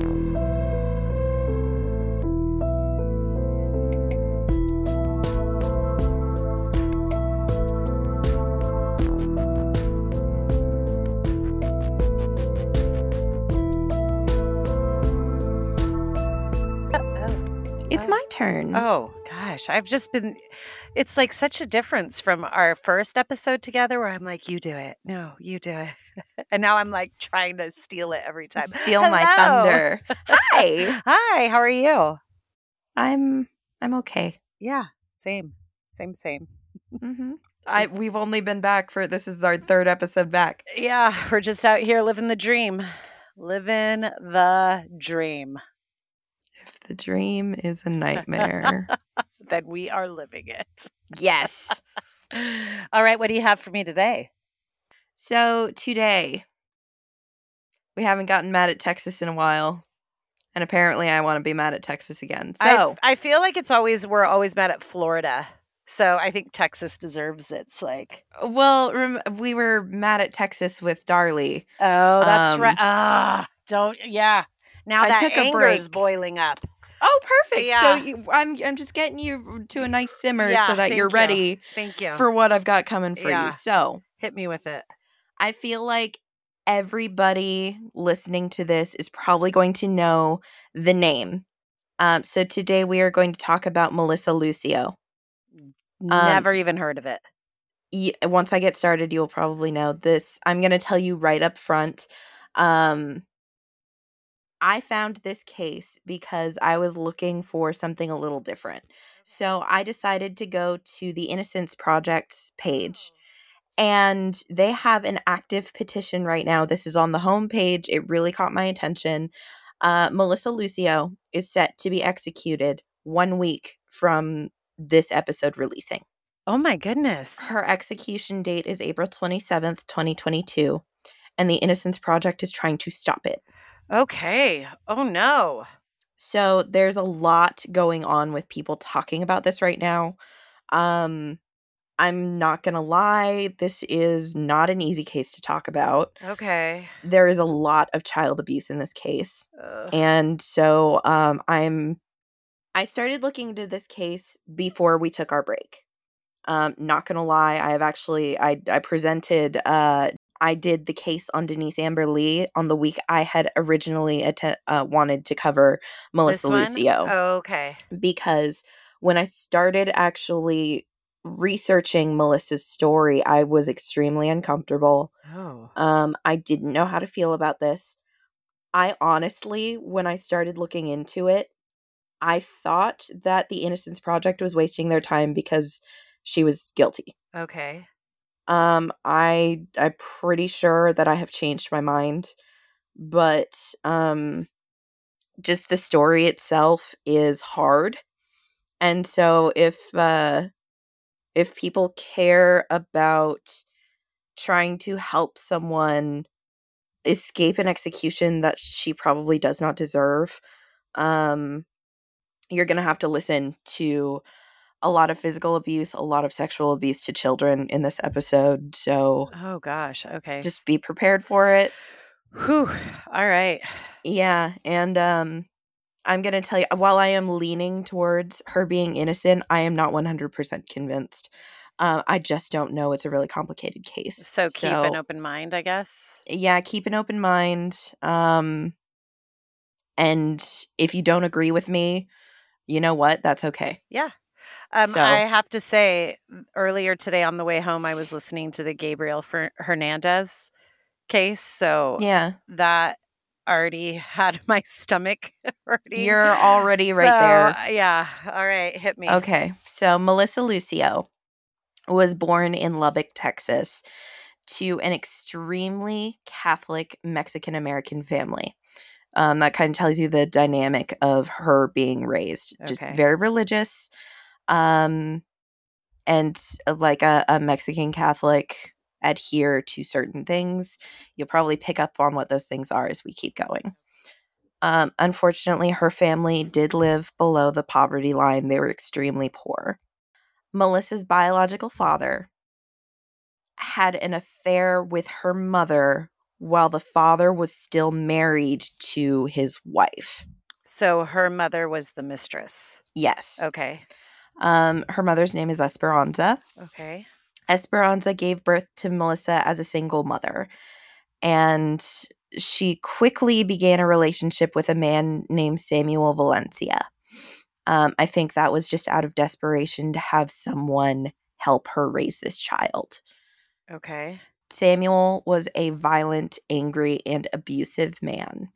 Uh, oh. It's uh, my turn. Oh gosh, I've just been. It's like such a difference from our first episode together, where I'm like, "You do it, no, you do it," and now I'm like trying to steal it every time. Steal my thunder. Hi. Hi, how are you? I'm I'm okay. Yeah, same, same, same. hmm I we've only been back for this is our third episode back. Yeah, we're just out here living the dream, living the dream. If the dream is a nightmare. Then we are living it. yes. All right, what do you have for me today? So today we haven't gotten mad at Texas in a while. And apparently I want to be mad at Texas again. I, So f- I feel like it's always we're always mad at Florida. So I think Texas deserves its like well, rem- we were mad at Texas with Darlie. Oh, that's right. Um, Ah, don't yeah. Now I that anger is boiling up. Oh, perfect. Yeah. So you, I'm I'm just getting you to a nice simmer Yeah, so that you're you. ready Thank you. for what I've got coming for Yeah. you. So Hit me with it. I feel like everybody listening to this is probably going to know the name. Um, so today we are going to talk about Melissa Lucio. Um, Never even heard of it. Y- once I get started, you'll probably know this. I'm going to tell you right up front. Um, I found this case because I was looking for something a little different. So I decided to go to the Innocence Project's page and they have an active petition right now. This is on the homepage. It really caught my attention. Uh, Melissa Lucio is set to be executed one week from this episode releasing. Oh my goodness. Her execution date is April 27th, 2022, and the Innocence Project is trying to stop it. Okay. Oh no. So there's a lot going on with people talking about this right now. Um I'm not going to lie, this is not an easy case to talk about. Okay. There is a lot of child abuse in this case. Ugh. And so um I'm I started looking into this case before we took our break. Um not going to lie, I have actually I I presented uh I did the case on Denise Amber Lee on the week I had originally atte- uh, wanted to cover Melissa? Lucio Okay. because when I started actually researching Melissa's story, I was extremely uncomfortable. Oh. Um, I didn't know how to feel about this. I honestly, when I started looking into it, I thought that the Innocence Project was wasting their time because she was guilty. Okay. Um, I I'm pretty sure that I have changed my mind, but um, just the story itself is hard, and so if uh, if people care about trying to help someone escape an execution that she probably does not deserve, um, you're gonna have to listen to a lot of physical abuse, a lot of sexual abuse to children in this episode. So Oh gosh. Okay. just be prepared for it. Whew. All right. Yeah, and um I'm going to tell you while I am leaning towards her being innocent, I am not 100% convinced. Uh, I just don't know. It's a really complicated case. So keep an open mind, I guess. yeah, keep an open mind. Um and if you don't agree with me, you know what? That's okay. Um, So- I have to say, earlier today on the way home, I was listening to the Gabriel Fer- Hernandez case. So Yeah. that already had my stomach hurting. You're already right So, there. uh, Yeah. All right. Hit me. Okay, so Melissa Lucio was born in Lubbock, Texas, to an extremely Catholic Mexican American family. Um, that kind of tells you the dynamic of her being raised. Just Okay. very religious, um, and uh, like a, a Mexican Catholic adhere to certain things. You'll probably pick up on what those things are as we keep going. Um, unfortunately, her family did live below the poverty line. They were extremely poor. Melissa's biological father had an affair with her mother while the father was still married to his wife. So her mother was the mistress. Yes. Okay. Um, her mother's name is Esperanza. Okay. Esperanza gave birth to Melissa as a single mother. And she quickly began a relationship with a man named Samuel Valencia. Um, I think that was just out of desperation to have someone help her raise this child. Okay. Samuel was a violent, angry, and abusive man.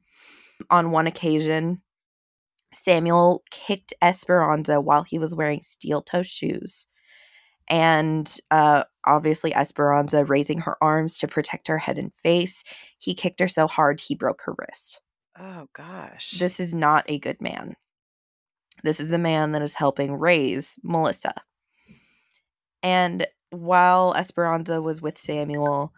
On one occasion, Samuel kicked Esperanza while he was wearing steel toe shoes. And uh, obviously, Esperanza raising her arms to protect her head and face, he kicked her so hard he broke her wrist. Oh gosh. This is not a good man. This is the man that is helping raise Melissa. And while Esperanza was with Samuel,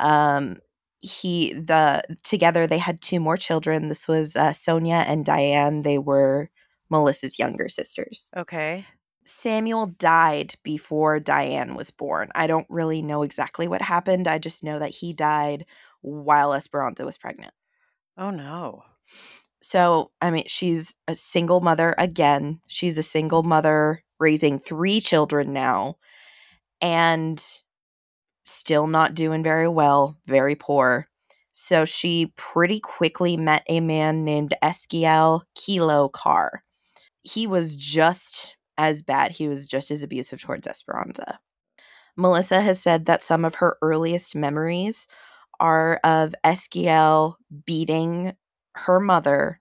um, he the together they had two more children. This was uh, Sonia and Diane. They were Melissa's younger sisters. Okay. Samuel died before Diane was born. I don't really know exactly what happened. I just know that he died while Esperanza was pregnant. Oh no. So, I mean, she's a single mother again. She's a single mother raising three children now and still not doing very well, very poor. So, she pretty quickly met a man named Eskiel Kilo Carr. He was just as bad, he was just as abusive towards Esperanza. Melissa has said that some of her earliest memories are of Eskiel beating her mother.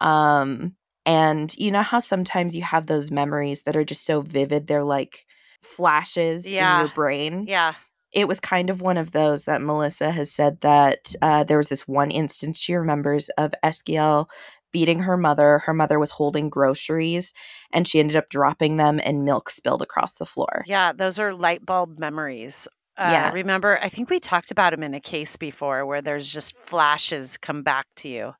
Um, and you know how sometimes you have those memories that are just so vivid, they're like flashes in Yeah. your brain. Yeah. It was kind of one of those that Melissa has said that uh, there was this one instance she remembers of Eskiel beating her mother. Her mother was holding groceries and she ended up dropping them and milk spilled across the floor. Yeah. Those are light bulb memories. Uh, Yeah. Remember, I think we talked about them in a case before where there's just flashes come back to you.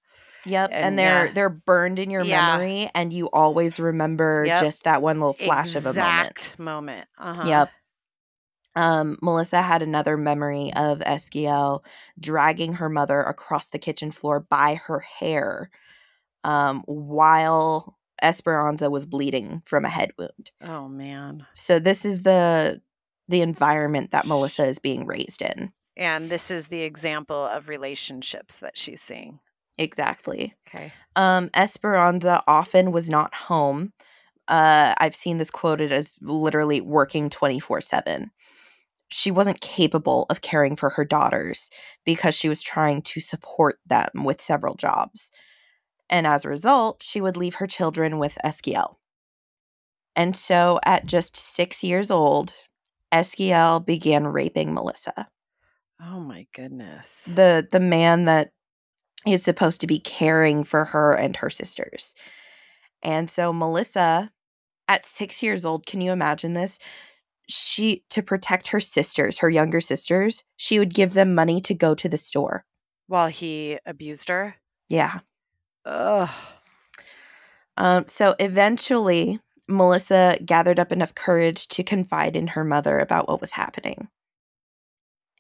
Yep, and, And, they're yeah. they're burned in your Yeah. memory, and you always remember Yep. just that one little flash of a moment. Moment. Uh-huh. Yep. Um, Melissa had another memory of Eskiel dragging her mother across the kitchen floor by her hair, um, while Esperanza was bleeding from a head wound. Oh man. So this is the the environment that Melissa is being raised in. And this is the example of relationships that she's seeing. Exactly. Okay. Um, Esperanza often was not home. Uh, I've seen this quoted as literally working 24 7. She wasn't capable of caring for her daughters because she was trying to support them with several jobs. And as a result, she would leave her children with Eskiel. And so at just six years old, Eskiel began raping Melissa Oh my goodness. the the man that is supposed to be caring for her and her sisters. And so Melissa at 6 years old, can you imagine this? She to protect her sisters, her younger sisters, she would give them money to go to the store. While he abused her. Yeah. Ugh. Um so eventually Melissa gathered up enough courage to confide in her mother about what was happening.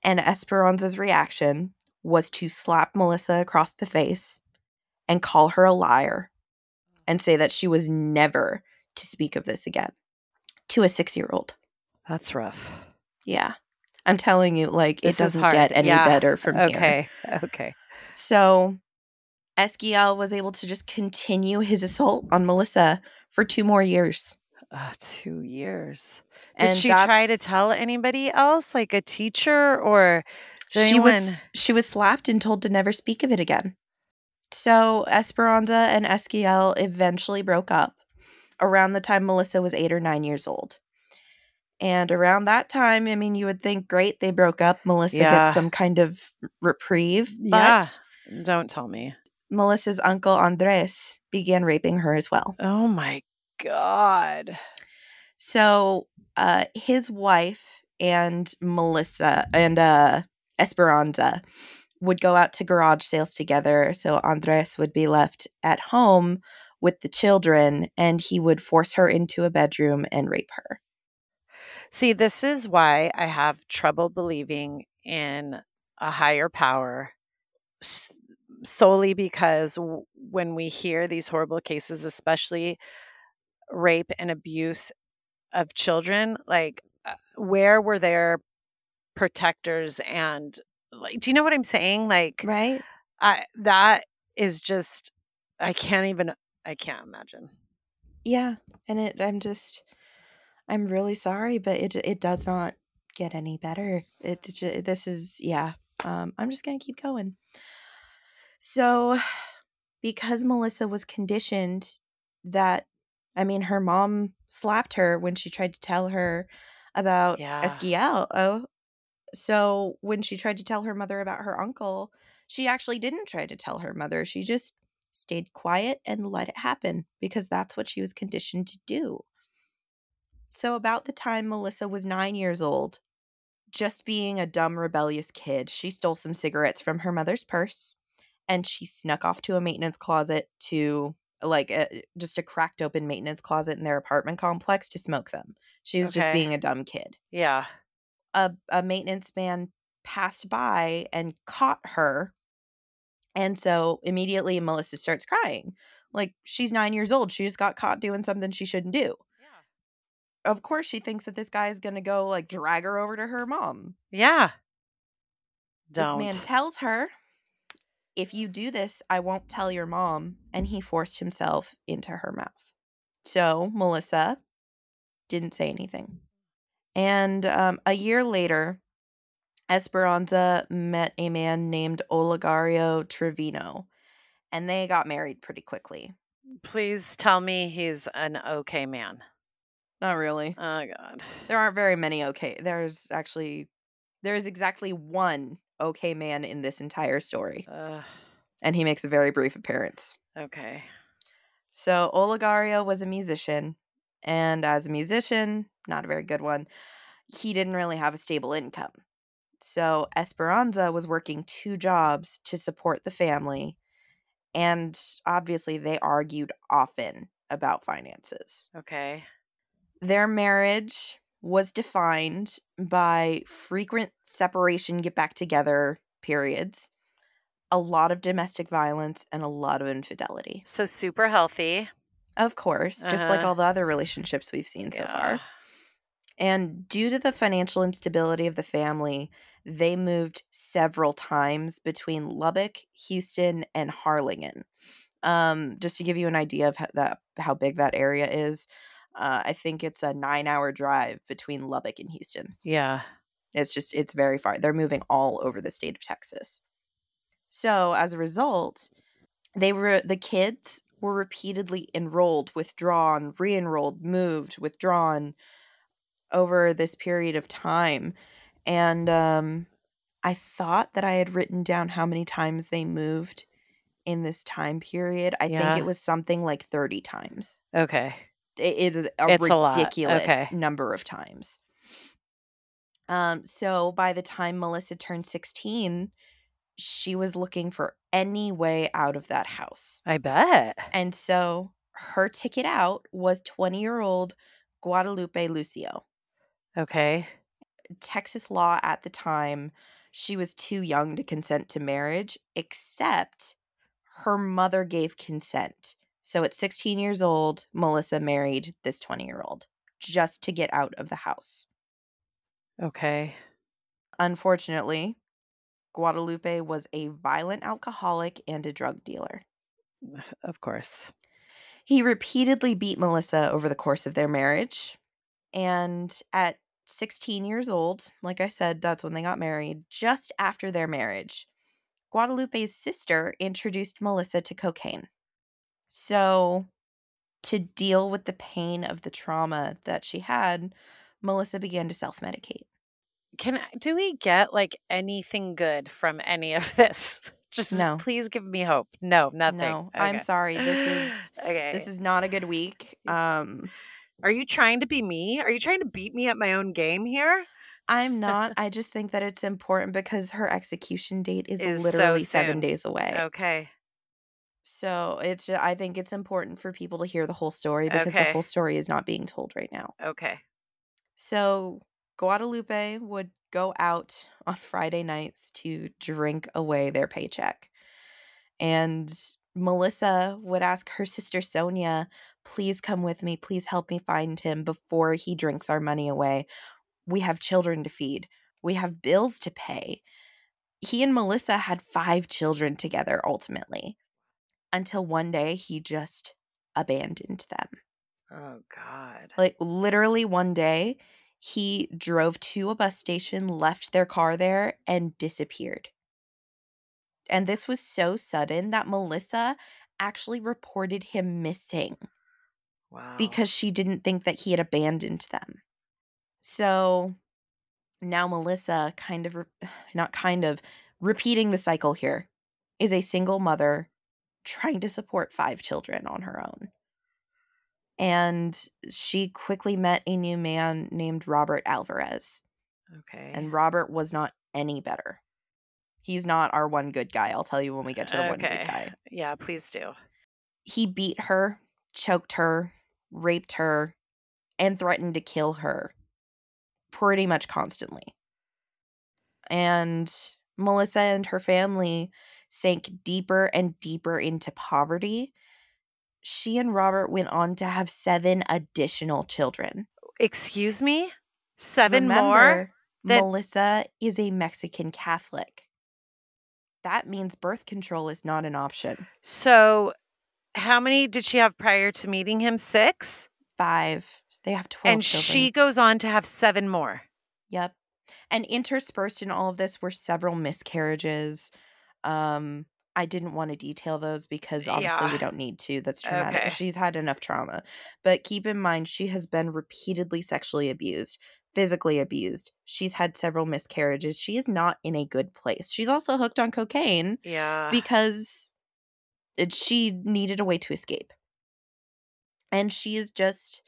And Esperanza's reaction was to slap Melissa across the face and call her a liar and say that she was never to speak of this again to a six year old. That's rough. Yeah. I'm telling you, like, This it doesn't get any Yeah. better from here. Okay. Okay. So Eskiel was able to just continue his assault on Melissa for two more years. Uh, two years. Did And she try to tell anybody else, like a teacher or she anyone? was she was slapped and told to never speak of it again. So Esperanza and Eskiel eventually broke up around the time Melissa was eight or nine years old. And around that time, I mean, you would think, great, they broke up. Melissa Yeah. gets some kind of reprieve. But Yeah. Don't tell me. Melissa's uncle Andres began raping her as well. Oh my god. So uh, his wife and Melissa and uh, Esperanza would go out to garage sales together. So Andres would be left at home with the children and he would force her into a bedroom and rape her. See, this is why I have trouble believing in a higher power solely because when we hear these horrible cases, especially rape and abuse of children, like uh, where were their protectors and like do you know what I'm saying? Like Right? I that is just I can't even I can't imagine. Yeah. And it I'm just I'm really sorry, but it it does not get any better. It this is yeah. Um I'm just going to keep going. So because Melissa was conditioned that I mean her mom slapped her when she tried to tell her about Yeah. Esquiel. Oh, so when she tried to tell her mother about her uncle, she actually didn't try to tell her mother. She just stayed quiet and let it happen because that's what she was conditioned to do. So about the time Melissa was 9 years old, just being a dumb rebellious kid, she stole some cigarettes from her mother's purse and she snuck off to a maintenance closet to like a, eh, just a cracked open maintenance closet in their apartment complex to smoke them. She was just being a dumb kid. Yeah. A a maintenance man passed by and caught her. And so immediately Melissa starts crying. Like she's 9 years old. She just got caught doing something she shouldn't do. Of course she thinks that this guy is going to go like drag her over to her mom. Yeah. This Don't. man tells her, if you do this, I won't tell your mom. And he forced himself into her mouth. So Melissa didn't say anything. And um, a year later, Esperanza met a man named Olegario Trevino, and they got married pretty quickly. Please tell me he's an okay man. Not really. Oh God. There aren't very many okay. There's actually, there's exactly one okay man in this entire story, and he makes a very brief appearance. okay. So Olegario was a musician, and as a musician, not a very good one, he didn't really have a stable income. So Esperanza was working two jobs to support the family, and obviously they argued often about finances. Okay. Their marriage was defined by frequent separation, get back together periods, a lot of domestic violence, and a lot of infidelity. So super healthy. Of course, just like Uh-huh. all the other relationships we've seen so yeah. far. And due to the financial instability of the family, they moved several times between Lubbock, Houston, and Harlingen. Um, just to give you an idea of how, that, how big that area is, uh, I think it's a nine hour drive between Lubbock and Houston. Yeah. It's just, it's very far. They're moving all over the state of Texas. So as a result, they were, the kids were repeatedly enrolled, withdrawn, re enrolled, moved, withdrawn over this period of time. And um, I thought that I had written down how many times they moved in this time period. I think it was something like 30 times. Okay. It, is a It's a ridiculous Okay. number of times. Um, so by the time Melissa turned 16, she was looking for any way out of that house. I bet. And so her ticket out was 20 year old Guadalupe Lucio. Okay. Texas law at the time, she was too young to consent to marriage, except her mother gave consent. So at 16 years old, Melissa married this 20 year old just to get out of the house. Okay. Unfortunately, Guadalupe was a violent alcoholic and a drug dealer. Of course. He repeatedly beat Melissa over the course of their marriage. And at 16 years old, like I said, that's when they got married. Just after their marriage, Guadalupe's sister introduced Melissa to cocaine. So, to deal with the pain of the trauma that she had, Melissa began to self medicate. Can I- do we get like anything good from any of this? Just No. please give me hope. No, nothing. No, I'm sorry. This is okay. this is not a good week. Um, Are you trying to be me? Are you trying to beat me at my own game here? I'm not. I just think that it's important because her execution date is, Is so literally seven days away. Okay. So it's I think it's important for people to hear the whole story because the Okay. whole story is not being told right now. Okay. So Guadalupe would go out on Friday nights to drink away their paycheck. And Melissa would ask her sister Sonia, please come with me. Please help me find him before he drinks our money away. We have children to feed, we have bills to pay. He and Melissa had five children together ultimately until one day he just abandoned them. Oh, God. Like, literally, one day he drove to a bus station, left their car there, and disappeared. And this was so sudden that Melissa actually reported him missing Wow. because she didn't think that he had abandoned them. So now Melissa kind of re- not kind of repeating the cycle here is a single mother trying to support five children on her own. And she quickly met a new man named Robert Alvarez. okay. And Robert was not any better. He's not our one good guy. I'll tell you when we get to the one good guy. yeah, please do. He beat her, choked her, raped her, and threatened to kill her pretty much constantly. And Melissa and her family sank deeper and deeper into poverty. She and Robert went on to have seven additional children. Excuse me? Seven more? That- Melissa is a Mexican Catholic. That means birth control is not an option. So, how many did she have prior to meeting him? Six? Five. They have 12 and children. she goes on to have seven more. Yep. And interspersed in all of this were several miscarriages. Um, I didn't want to detail those because obviously we don't need to. That's traumatic. Okay. She's had enough trauma. But keep in mind, she has been repeatedly sexually abused, physically abused. She's had several miscarriages. She is not in a good place. She's also hooked on cocaine Yeah. because it, she needed a way to escape. And she is just,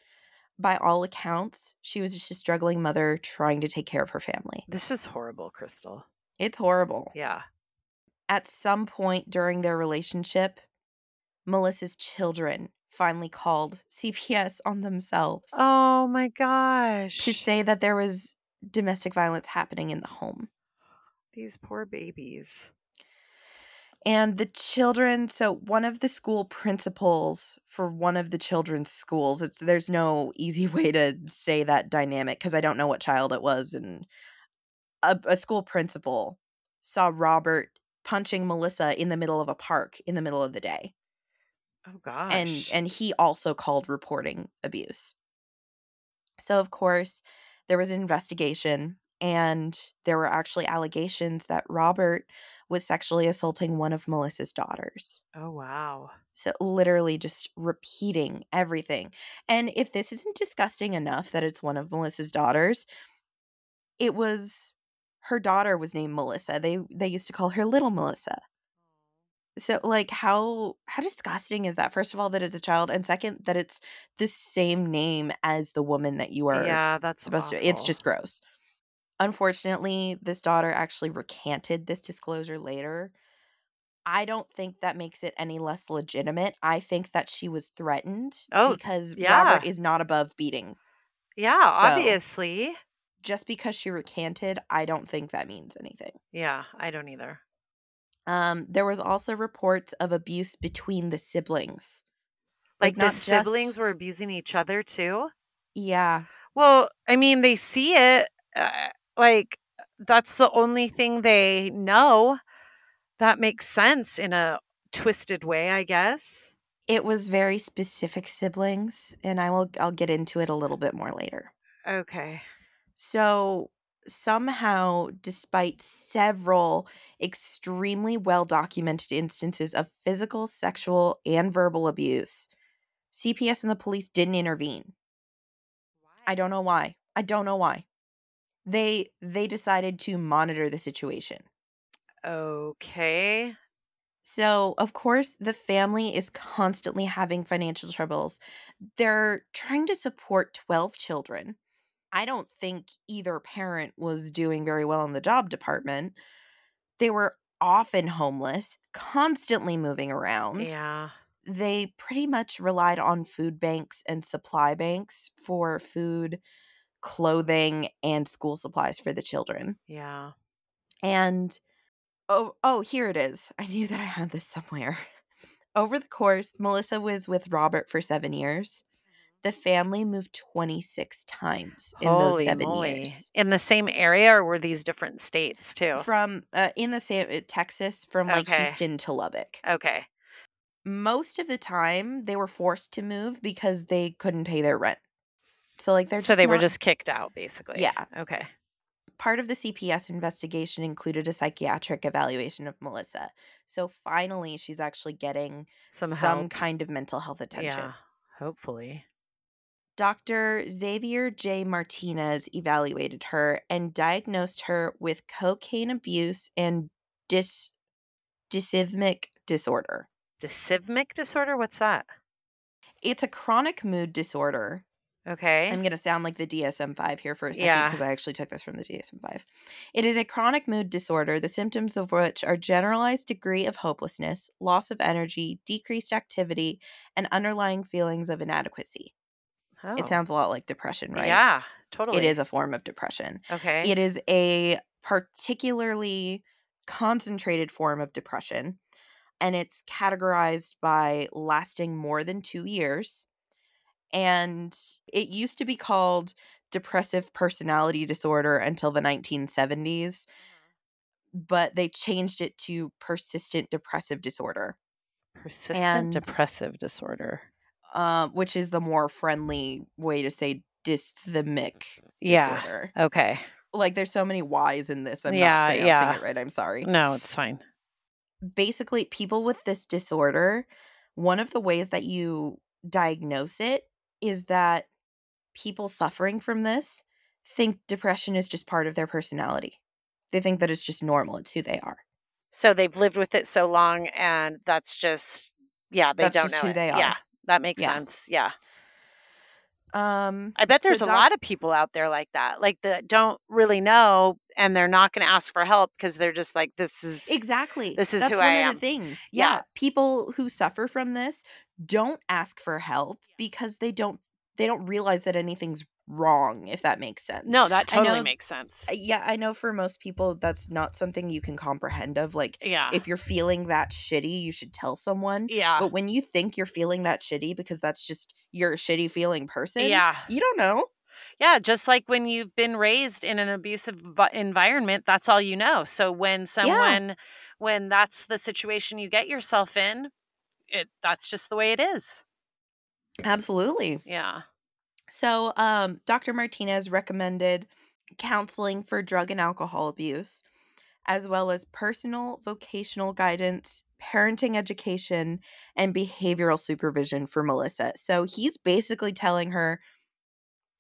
by all accounts, she was just a struggling mother trying to take care of her family. this is horrible, Crystal. It's horrible. Yeah. At some point during their relationship, Melissa's children finally called CPS on themselves Oh my gosh. to say that there was domestic violence happening in the home. These poor babies. And the children, so one of the school principals for one of the children's schools, it's there's no easy way to say that dynamic because I don't know what child it was and a, a school principal saw Robert punching Melissa in the middle of a park in the middle of the day. Oh gosh. and and he also called reporting abuse so of course there was an investigation and there were actually allegations that robert was sexually assaulting one of melissa's daughters oh wow. so literally just repeating everything and if this isn't disgusting enough that it's one of melissa's daughters it was her daughter was named melissa they they used to call her little melissa so like how how disgusting is that? First of all, that it's a child, and second, that it's the same name as the woman that you are Yeah, that's supposed to. It's just gross. Unfortunately, this daughter actually recanted this disclosure later. I don't think that makes it any less legitimate. I think that she was threatened Oh, because yeah. Robert is not above beating. Yeah, obviously. Just because she recanted, I don't think that means anything. Yeah, I don't either. Um, there was also reports of abuse between the siblings. Like, the not siblings just- were abusing each other too. Yeah, Well, I mean, they see it. Uh, like, that's the only thing they know. That makes sense in a twisted way, I guess. it was very specific siblings, and I will I'll get into it a little bit more later. Okay. So somehow, despite several extremely well documented instances of physical, sexual, and verbal abuse, CPS and the police didn't intervene. I don't know why. I don't know why. They they decided to monitor the situation. Okay. So, of course, the family is constantly having financial troubles. They're trying to support 12 children. I don't think either parent was doing very well in the job department. They were often homeless, constantly moving around. Yeah. They pretty much relied on food banks and supply banks for food, clothing, and school supplies for the children. Yeah. And oh, oh, here it is. I knew that I had this somewhere. Over the course, Melissa was with Robert for seven years. The family moved 26 times in those seven moly. years. In the same area or were these different states too? From uh, in the same uh, Texas, from like Okay. Houston to Lubbock. Okay. Most of the time, they were forced to move because they couldn't pay their rent. So, like, they're so they were just kicked out basically. Yeah. Okay. part of the CPS investigation included a psychiatric evaluation of Melissa. So finally, she's actually getting Some some, help. kind of mental health attention. Yeah. Hopefully. Dr. Xavier J. Martinez evaluated her and diagnosed her with cocaine abuse and dysphimic disorder. Dysphimic disorder? What's that? It's a chronic mood disorder. Okay. I'm going to sound like the DSM 5 here for a second Yeah. because I actually took this from the DSM 5. It is a chronic mood disorder, the symptoms of which are generalized degree of hopelessness, loss of energy, decreased activity, and underlying feelings of inadequacy. Oh. It sounds a lot like depression, right? Yeah, totally. It is a form of depression. Okay. It is a particularly concentrated form of depression, and it's categorized by lasting more than two years. And it used to be called depressive personality disorder until the 1970s, mm-hmm. but they changed it to persistent depressive disorder, Persistent and- depressive disorder. Uh, which is the more friendly way to say dysthymic Yeah. disorder. Okay. Like, there's so many Y's in this. I'm Yeah, not pronouncing yeah. it right. I'm sorry. No, it's fine. basically people with this disorder one of the ways that you diagnose it is that people suffering from this think depression is just part of their personality they think that it's just normal it's who they are So they've lived with it so long and that's just yeah, they That's don't just know who it. they are. Yeah. That makes Yeah. sense. Yeah. um I bet So there's a lot of people out there like that. Like that don't really know and they're not going to ask for help because they're just like this is exactly This is That's who one I of am. things Yeah. yeah people who suffer from this don't ask for help because they don't they don't realize that anything's wrong if that makes sense No, that totally know- makes sense. Yeah i know for most people that's not something you can comprehend of like Yeah. if you're feeling that shitty you should tell someone yeah. but when you think you're feeling that shitty because that's just you're a shitty feeling person Yeah. you don't know Yeah, just like when you've been raised in an abusive environment, that's all you know. So when someone when that's the situation you get yourself in, it that's just the way it is. absolutely Yeah. So um dr martinez recommended counseling for drug and alcohol abuse as well as personal vocational guidance parenting education and behavioral supervision for melissa. So he's basically telling her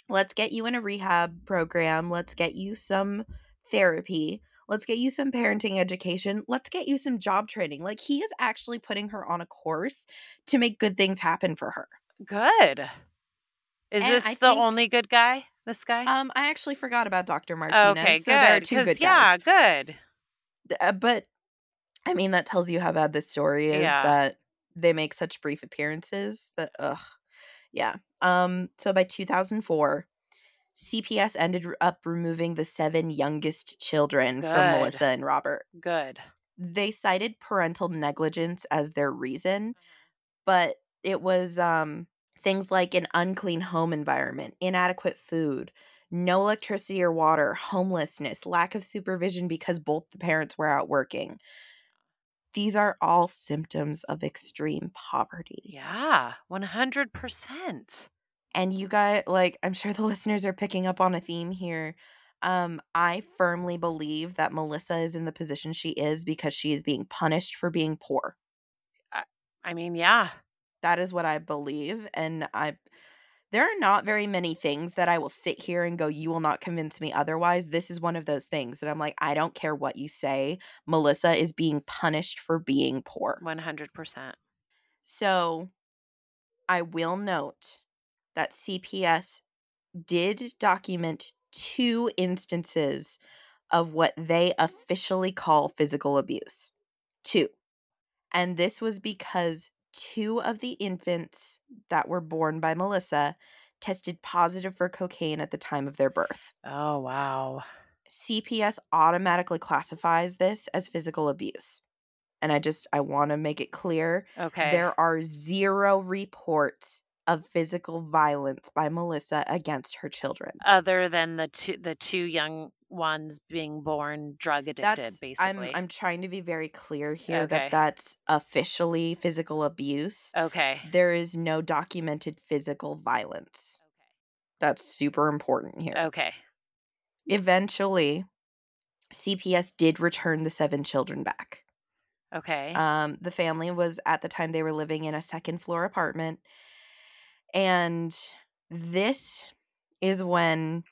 let's get you in a rehab program. Let's get you some therapy. Let's get you some parenting education. Let's get you some job training. Like he is actually putting her on a course to make good things happen for her. Good. Is And this I the think- only good guy? This guy? um i actually forgot about dr martinez okay, so good. two 'cause, good yeah, good. Uh, but i mean that tells you how bad this story is Yeah. that they make such brief appearances that ugh yeah um so by 2004 cps ended up removing the seven youngest children Good. from melissa and robert Good. they cited parental negligence as their reason but it was um things like an unclean home environment inadequate food no electricity or water homelessness lack of supervision because both the parents were out working these are all symptoms of extreme poverty Yeah, 100%. and you guys like i'm sure the listeners are picking up on a theme here um i firmly believe that melissa is in the position she is because she is being punished for being poor I mean, yeah. That is what i believe and i there are not very many things that i will sit here and go you will not convince me otherwise this is one of those things that i'm like i don't care what you say melissa is being punished for being poor 100%. So I will note that CPS did document two instances of what they officially call physical abuse. Two. And this was because two of the infants that were born by Melissa tested positive for cocaine at the time of their birth. Oh, wow. CPS automatically classifies this as physical abuse. And I just I want to make it clear Okay. there are zero reports of physical violence by Melissa against her children. Other than the two the two young ones being born drug addicted, That's basically. I'm I'm trying to be very clear here Okay. that that's officially physical abuse. okay. There is no documented physical violence. Okay that's super important here. Okay. Eventually, CPS did return the seven children back. Okay. Um, the family was at the time they were living in a second floor apartment. And this is when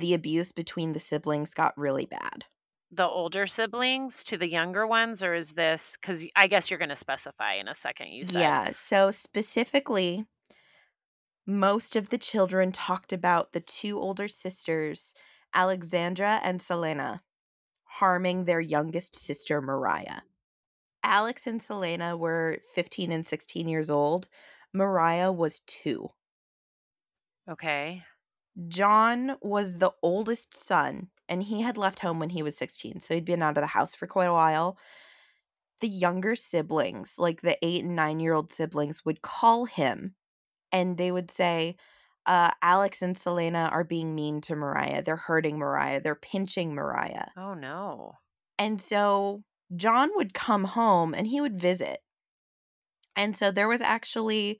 the abuse between the siblings got really bad. the older siblings to the younger ones, or is this because I guess you're going to specify in a second? You said. Yeah. So, specifically, most of the children talked about the two older sisters, Alexandra and Selena, harming their youngest sister, Mariah. Alex and Selena were 15 and 16 years old. Mariah was two. Okay. John was the oldest son, and he had left home when he was 16, so he'd been out of the house for quite a while. The younger siblings, like the eight and nine year old siblings, would call him and they would say, uh, Alex and Selena are being mean to Mariah. They're hurting Mariah. They're pinching Mariah. Oh no. And so John would come home and he would visit. And so there was actually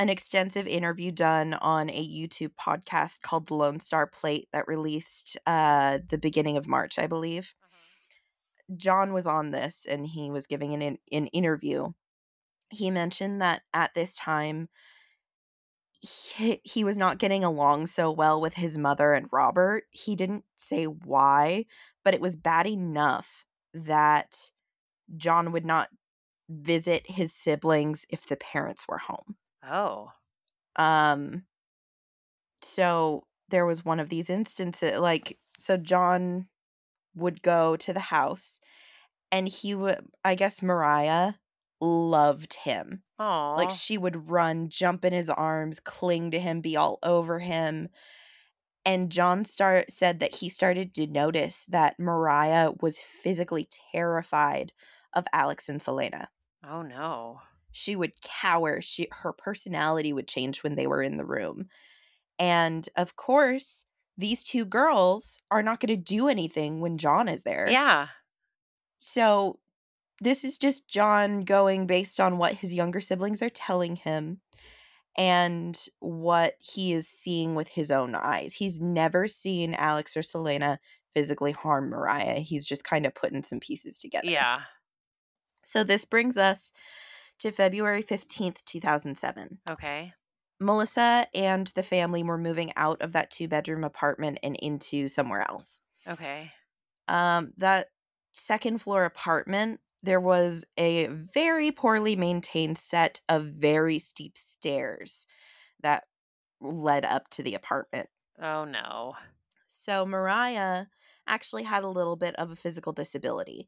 an extensive interview done on a YouTube podcast called The Lone Star Plate that released uh the beginning of March, I believe. John was on this and he was giving an an interview. He mentioned that at this time he, he was not getting along so well with his mother and Robert. He didn't say why, but it was bad enough that John would not visit his siblings if the parents were home. Oh. Um so there was one of these instances like so John would go to the house and he would I guess Mariah loved him. Oh. Like she would run, jump in his arms, cling to him, be all over him. And John start said that he started to notice that Mariah was physically terrified of Alex and Selena. oh no. She would cower. She her personality would change when they were in the room. And of course, these two girls are not going to do anything when John is there. Yeah. So this is just John going based on what his younger siblings are telling him and what he is seeing with his own eyes. He's never seen Alex or Selena physically harm Mariah. He's just kind of putting some pieces together. Yeah. So this brings us to February 15th, 2007. Okay. Melissa and the family were moving out of that two bedroom apartment and into somewhere else. Okay. Um, that second floor apartment, there was a very poorly maintained set of very steep stairs that led up to the apartment. Oh no. So Mariah actually had a little bit of a physical disability.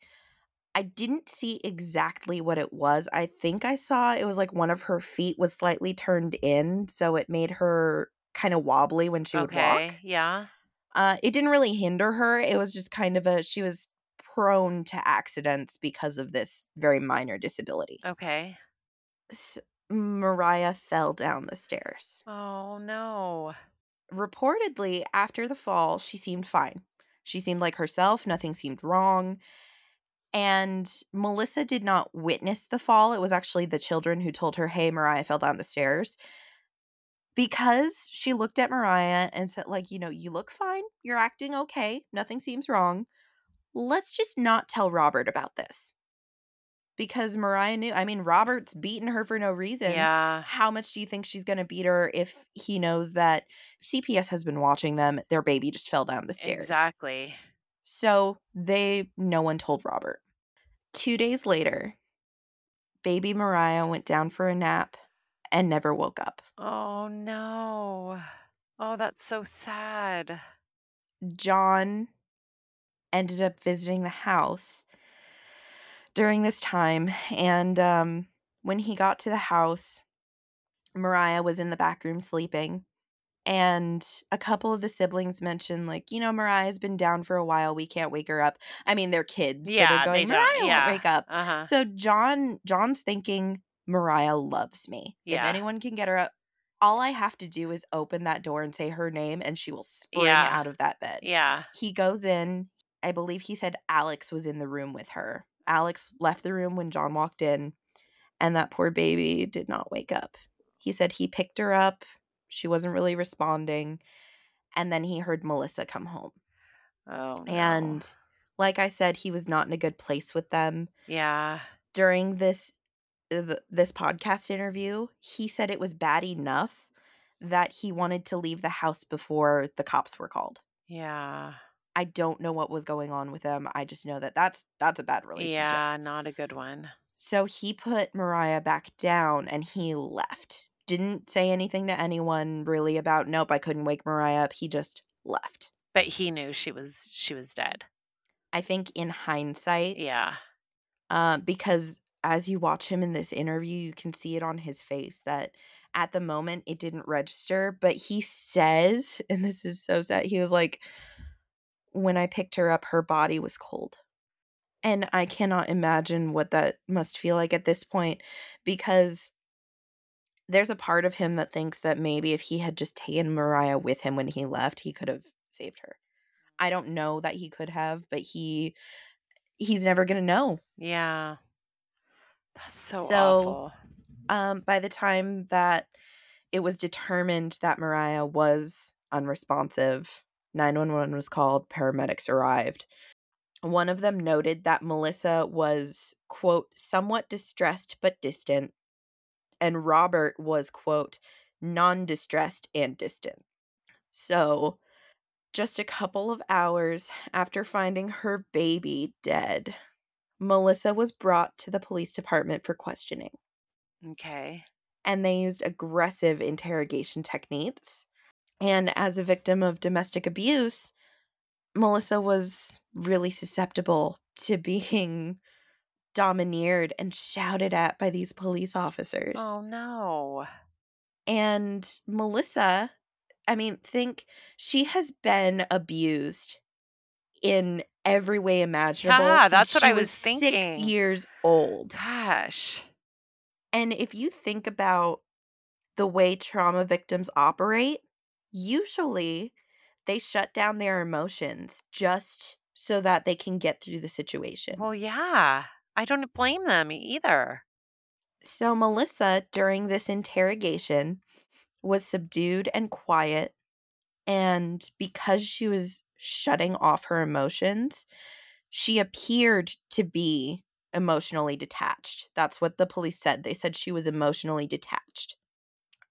I didn't see exactly what it was. I think I saw it was like one of her feet was slightly turned in, so it made her kind of wobbly when she would okay. walk. Yeah. Uh, it didn't really hinder her. It was just kind of a she was prone to accidents because of this very minor disability. Okay. S- Mariah fell down the stairs. Oh no. Reportedly, after the fall, she seemed fine. She seemed like herself, nothing seemed wrong. And Melissa did not witness the fall. It was actually the children who told her, Hey, Mariah fell down the stairs. Because she looked at Mariah and said, like, you know, you look fine. You're acting okay. Nothing seems wrong. Let's just not tell Robert about this. Because Mariah knew, I mean, Robert's beaten her for no reason. Yeah. How much do you think she's going to beat her if he knows that CPS has been watching them? Their baby just fell down the stairs. Exactly. So they, no one told Robert. Two days later, baby Mariah went down for a nap and never woke up. Oh no. Oh, that's so sad. John ended up visiting the house during this time. And um, when he got to the house, Mariah was in the back room sleeping. And a couple of the siblings mentioned, like, you know, Mariah's been down for a while. We can't wake her up. I mean, they're kids, so Yeah, they're going, don't- Mariah yeah. won't wake up. Uh-huh. So John, John's thinking Mariah loves me. If Yeah. anyone can get her up, all I have to do is open that door and say her name, and she will spring Yeah. out of that bed. Yeah. He goes in. I believe he said Alex was in the room with her. Alex left the room when John walked in, and that poor baby did not wake up. He said he picked her up. She wasn't really responding. And then he heard Melissa come home. Oh no. And like I said, he was not in a good place with them. yeah. During this this podcast interview, he said it was bad enough that he wanted to leave the house before the cops were called. Yeah. I don't know what was going on with them. I just know that that's that's a bad relationship. Yeah, not a good one. So he put Mariah back down and he left. Didn't say anything to anyone really about nope, I couldn't wake Mariah up. He just left. But he knew she was she was dead. I think in hindsight, Yeah. uh, because as you watch him in this interview, you can see it on his face that at the moment it didn't register. But he says, and this is so sad, he was like, when I picked her up, her body was cold. And I cannot imagine what that must feel like at this point because there's a part of him that thinks that maybe if he had just taken Mariah with him when he left, he could have saved her. I don't know that he could have, but he he's never going to know. Yeah. That's so, So- awful. Um by the time that it was determined that Mariah was unresponsive, 911 was called, paramedics arrived. One of them noted that Melissa was, quote, somewhat distressed but distant, and Robert was, quote, non distressed and distant. So, just a couple of hours after finding her baby dead, Melissa was brought to the police department for questioning Okay. and they used aggressive interrogation techniques. And as a victim of domestic abuse, Melissa was really susceptible to being domineered and shouted at by these police officers. Oh no. And Melissa, I mean, think she has been abused in every way imaginable. Yeah, that's what I was Six thinking. years old. Gosh. And if you think about the way trauma victims operate, usually they shut down their emotions just so that they can get through the situation. Well, yeah. I don't blame them either. so, Melissa, during this interrogation, was subdued and quiet. And because she was shutting off her emotions, she appeared to be emotionally detached. That's what the police said. They said she was emotionally detached.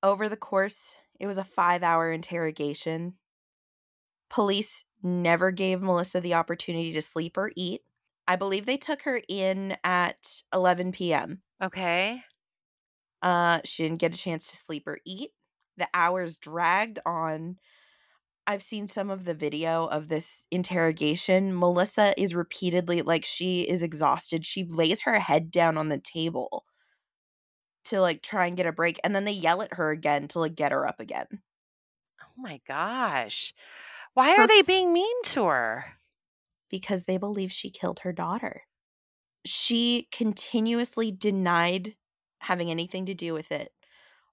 Over the course, it was a five hour interrogation. Police never gave Melissa the opportunity to sleep or eat. I believe they took her in at 11 p.m. Okay. Uh, she didn't get a chance to sleep or eat. The hours dragged on. I've seen some of the video of this interrogation. Melissa is repeatedly like she is exhausted. She lays her head down on the table to like try and get a break, and then they yell at her again to like get her up again. Oh my gosh. Why For are they being mean to her? Because they believe she killed her daughter. She continuously denied having anything to do with it,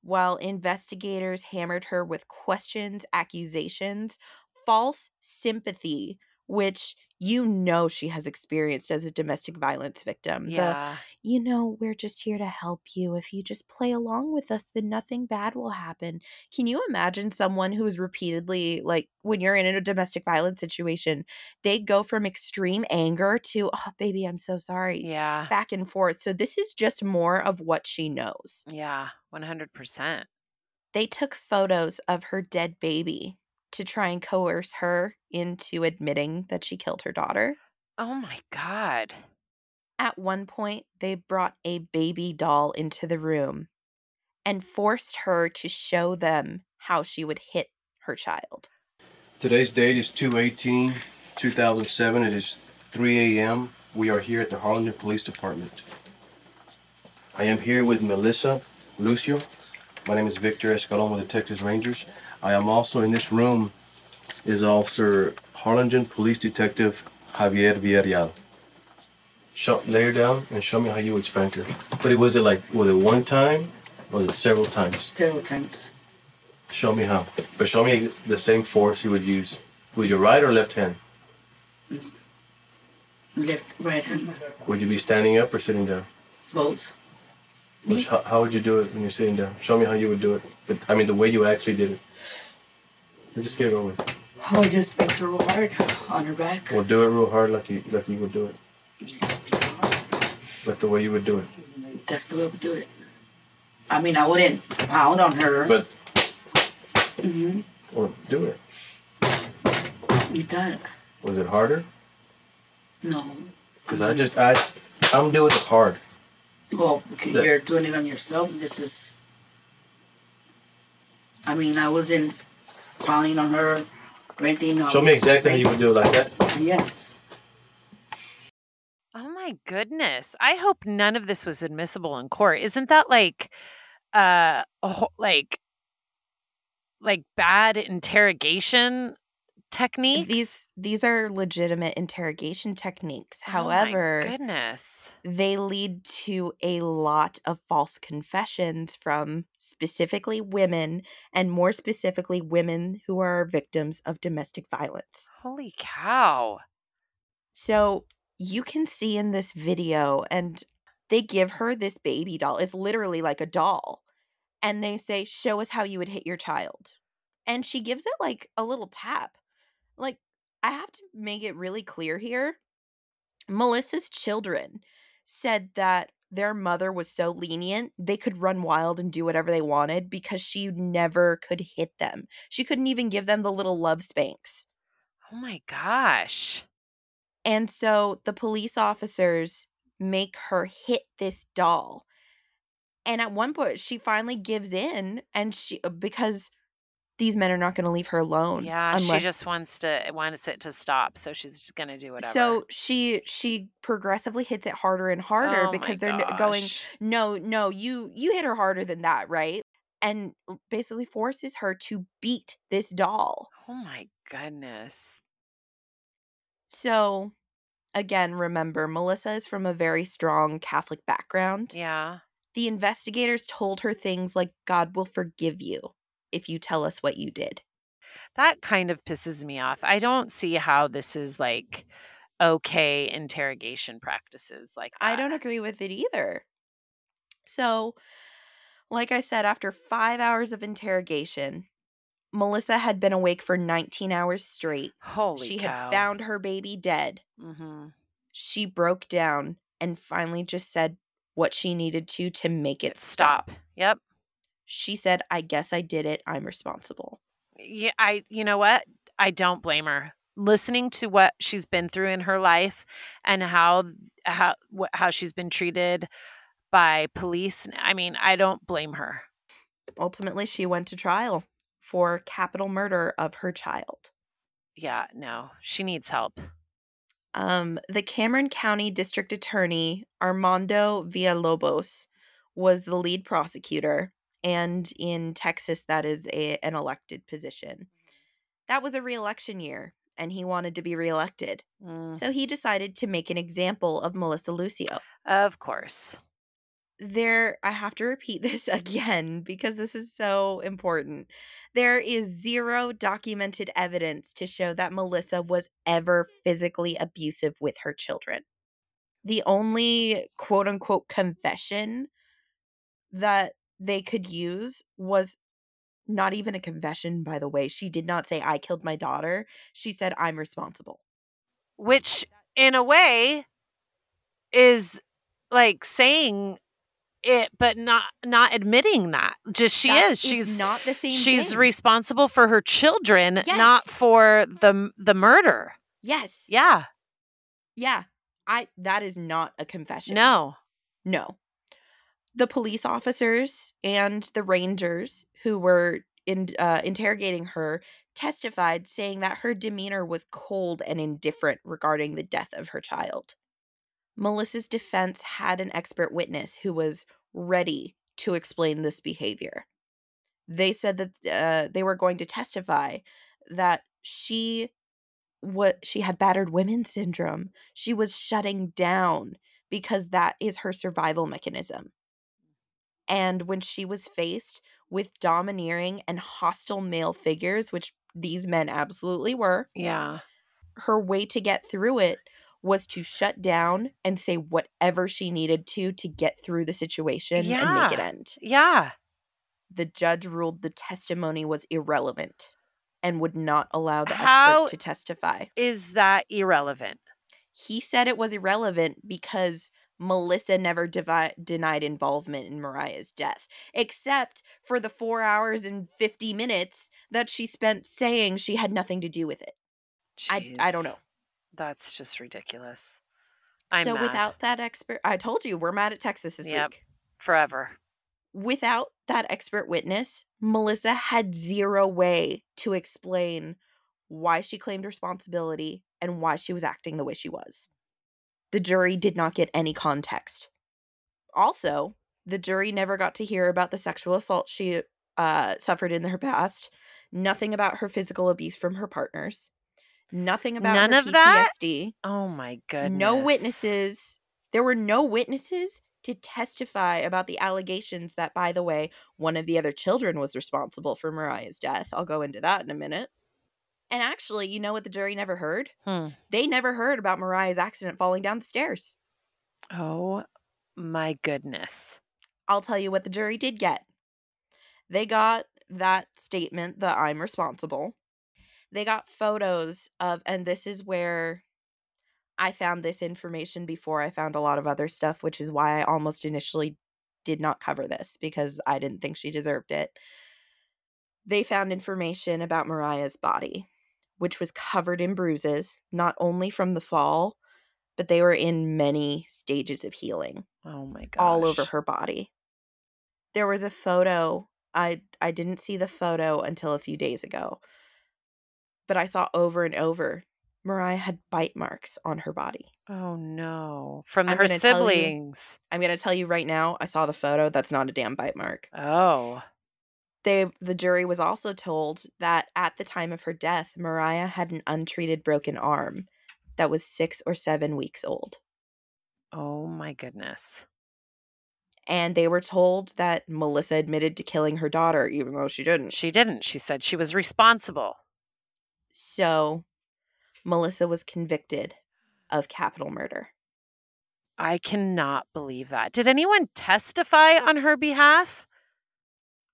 while investigators hammered her with questions, accusations, false sympathy, which you know she has experienced as a domestic violence victim. The, Yeah. you know, we're just here to help you. If you just play along with us, then nothing bad will happen. Can you imagine someone who's repeatedly, like, when you're in a domestic violence situation, they go from extreme anger to, oh, baby, I'm so sorry, Yeah. back and forth. So this is just more of what she knows. Yeah. 100%. They took photos of her dead baby to try and coerce her into admitting that she killed her daughter. Oh my God. At one point, they brought a baby doll into the room and forced her to show them how she would hit her child. Today's date is 218 2007. It is 3 a.m. We are here at the Harlingen Police Department. I am here with Melissa Lucio. My name is Victor Escalon with the Texas Rangers. I am also in this room is Officer Harlingen Police Detective Javier Villarreal. Show, lay her down and show me how you would spank her. But it was it like was it one time or was it several times? Several times. Show me how. But show me the same force you would use. With your right or left hand? Left, right hand, Would you be standing up or sitting down? both. Which, how, how would you do it when you're sitting down? Show me how you would do it. But, I mean, the way you actually did it. Just get it over with. Oh, I just spanked her real hard on her back. Well, do it real hard, like you like you would do it, Just spanked her hard. like the way you would do it. That's the way we do it. I mean, I wouldn't pound on her. But, hmm well, do it. You that? Was it harder? No. Because I just I I'm doing it hard. Well, That- you're doing it on yourself. This is. I mean, I wasn't pounding on her or anything. I Show me was exactly how you would do it. Like that's Yes. Oh my goodness. I hope none of this was admissible in court. Isn't that like uh a whole- like like bad interrogation techniques? These these are legitimate interrogation techniques. Oh my However, goodness. they lead to a lot of false confessions from specifically women and more specifically women who are victims of domestic violence. Holy cow. So you can see in this video, and they give her this baby doll. It's literally like a doll. And they say, Show us how you would hit your child. And she gives it like a little tap. Like, I have to make it really clear here. Melissa's children said that their mother was so lenient, they could run wild and do whatever they wanted because she never could hit them. She couldn't even give them the little love spanks. Oh my gosh. And so the police officers make her hit this doll. And at one point she finally gives in and she uh, because these men are not going to leave her alone. Yeah, she just wants to wants it to stop, so she's just gonna do whatever. So she she progressively hits it harder and harder Oh because they're n- going no no you you hit her harder than that, right? And basically forces her to beat this doll. Oh my goodness. So again, remember Melissa is from a very strong Catholic background. Yeah. The investigators told her things like, God will forgive you if you tell us what you did. That kind of pisses me off. I don't see how this is like okay interrogation practices like that. I don't agree with it either. So, like I said, after five hours of interrogation, Melissa had been awake for 19 hours straight. Holy cow. she cow. had found her baby dead. hmm She broke down and finally just said what she needed to to make it Stop. Yep. She said, I guess I did it. I'm responsible. Yeah, I you know what? I don't blame her. Listening to what she's been through in her life and how how wh- how she's been treated by police, I mean, I don't blame her. Ultimately, she went to trial for capital murder of her child. Yeah, no. She needs help. Um, the Cameron County District Attorney Armando Villalobos was the lead prosecutor, and in Texas, that is a, an elected position. That was a reelection year, and he wanted to be reelected. Mm, So he decided to make an example of Melissa Lucio. of course. There, I have to repeat this again because this is so important. There is zero documented evidence to show that Melissa was ever physically abusive with her children. The only quote unquote confession that they could use was not even a confession, by the way. She did not say, I killed my daughter. She said, I'm responsible. Which in a way is like saying it but not not admitting that. Just she That- is. She's not the same. she's thing. responsible for her children, not for the the murder. yes. Yeah. Yeah. I that is not a confession. No. No. The police officers and the rangers who were in, uh, interrogating her testified saying that her demeanor was cold and indifferent regarding the death of her child. Melissa's defense had an expert witness who was ready to explain this behavior. they said that uh, they were going to testify that she what she had battered women syndrome. She was shutting down because that is her survival mechanism. And when she was faced with domineering and hostile male figures, which these men absolutely were, Yeah. her way to get through it was to shut down and say whatever she needed to to get through the situation and make it end. Yeah. The judge ruled the testimony was irrelevant and would not allow the How- expert to testify. Is that irrelevant? He said it was irrelevant because Melissa never devi- denied involvement in Mariah's death, except for the four hours and 50 minutes that she spent saying she had nothing to do with it. I- I don't know. That's just ridiculous. I'm so mad. without that expert, I told you we're mad at Texas this Yep. week. forever. Without that expert witness, Melissa had zero way to explain why she claimed responsibility and why she was acting the way she was. The jury did not get any context. Also, the jury never got to hear about the sexual assault she uh, suffered in her past, nothing about her physical abuse from her partners, nothing about None her of that? PTSD. Oh my goodness. No witnesses. There were no witnesses to testify about the allegations that, by the way, one of the other children was responsible for Mariah's death. I'll go into that in a minute. And actually, you know what the jury never heard? Hmm. They never heard about Mariah's accident falling down the stairs. Oh my goodness. I'll tell you what the jury did get. They got that statement that I'm responsible. They got photos of, and this is where I found this information before I found a lot of other stuff, which is why I almost initially did not cover this because I didn't think she deserved it. They found information about Mariah's body, which was covered in bruises, not only from the fall, but they were in many stages of healing Oh my gosh. all over her body. There was a photo. I I didn't see the photo until a few days ago. But I saw over and over Mariah had bite marks on her body. Oh no. From I'm her gonna you- siblings. I'm going to tell you right now, I saw the photo. That's not a damn bite mark. Oh. They the jury was also told that at the time of her death, Mariah had an untreated broken arm that was 6 or 7 weeks old. Oh my goodness. And they were told that Melissa admitted to killing her daughter even though she didn't. She didn't. She said she was responsible. So, Melissa was convicted of capital murder. I cannot believe that. Did anyone testify on her behalf?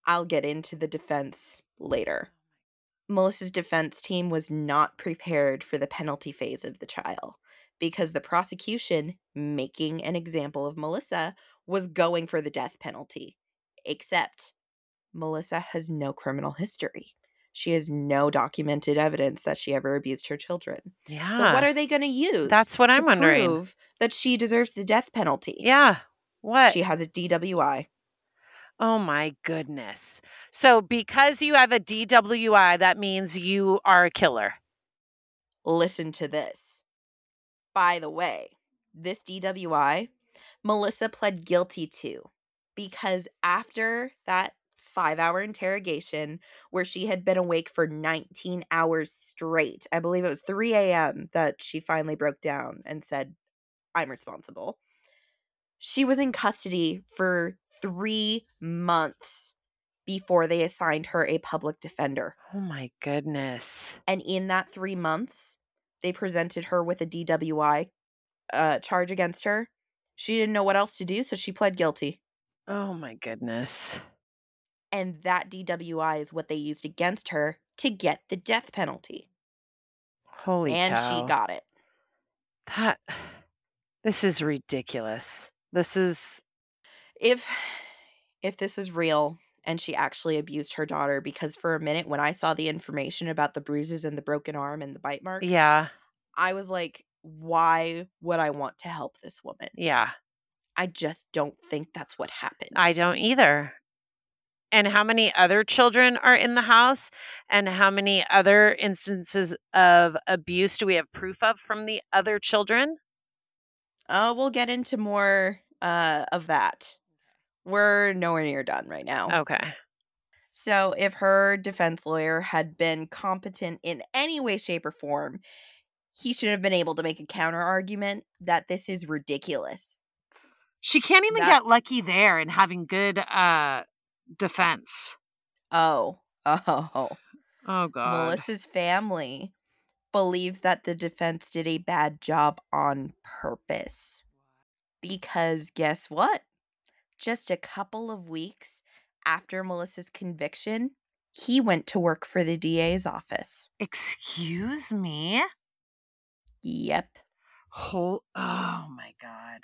I'll get into the defense later. Melissa's defense team was not prepared for the penalty phase of the trial because the prosecution, making an example of Melissa, was going for the death penalty. Except Melissa has no criminal history. She has no documented evidence that she ever abused her children. Yeah. So what are they going to use? That's what to I'm wondering. prove that she deserves the death penalty. Yeah. What? She has a DWI. Oh my goodness. So because you have a DWI, that means you are a killer. Listen to this. By the way, this DWI, Melissa pled guilty to because after that five hour interrogation where she had been awake for 19 hours straight, I believe it was 3 a.m. that she finally broke down and said, I'm responsible. She was in custody for three months before they assigned her a public defender. Oh my goodness. And in that three months, they presented her with a DWI uh, charge against her. She didn't know what else to do, so she pled guilty. Oh my goodness. And that DWI is what they used against her to get the death penalty. Holy cow. and cow. she got it. that. This is ridiculous. This is If if this is real and she actually abused her daughter, because for a minute when I saw the information about the bruises and the broken arm and the bite marks, yeah, I was like, why would I want to help this woman? yeah. I just don't think that's what happened. I don't either. And how many other children are in the house? And how many other instances of abuse do we have proof of from the other children? Uh, we'll get into more uh, of that. We're nowhere near done right now. Okay. So, if her defense lawyer had been competent in any way, shape, or form, he should have been able to make a counter argument that this is ridiculous. She can't even That- get lucky there in having good uh defense. Oh, oh. Oh god. Melissa's family believes that the defense did a bad job on purpose. Because guess what? Just a couple of weeks after Melissa's conviction, he went to work for the DA's office. Excuse me? Yep. Whole oh my god.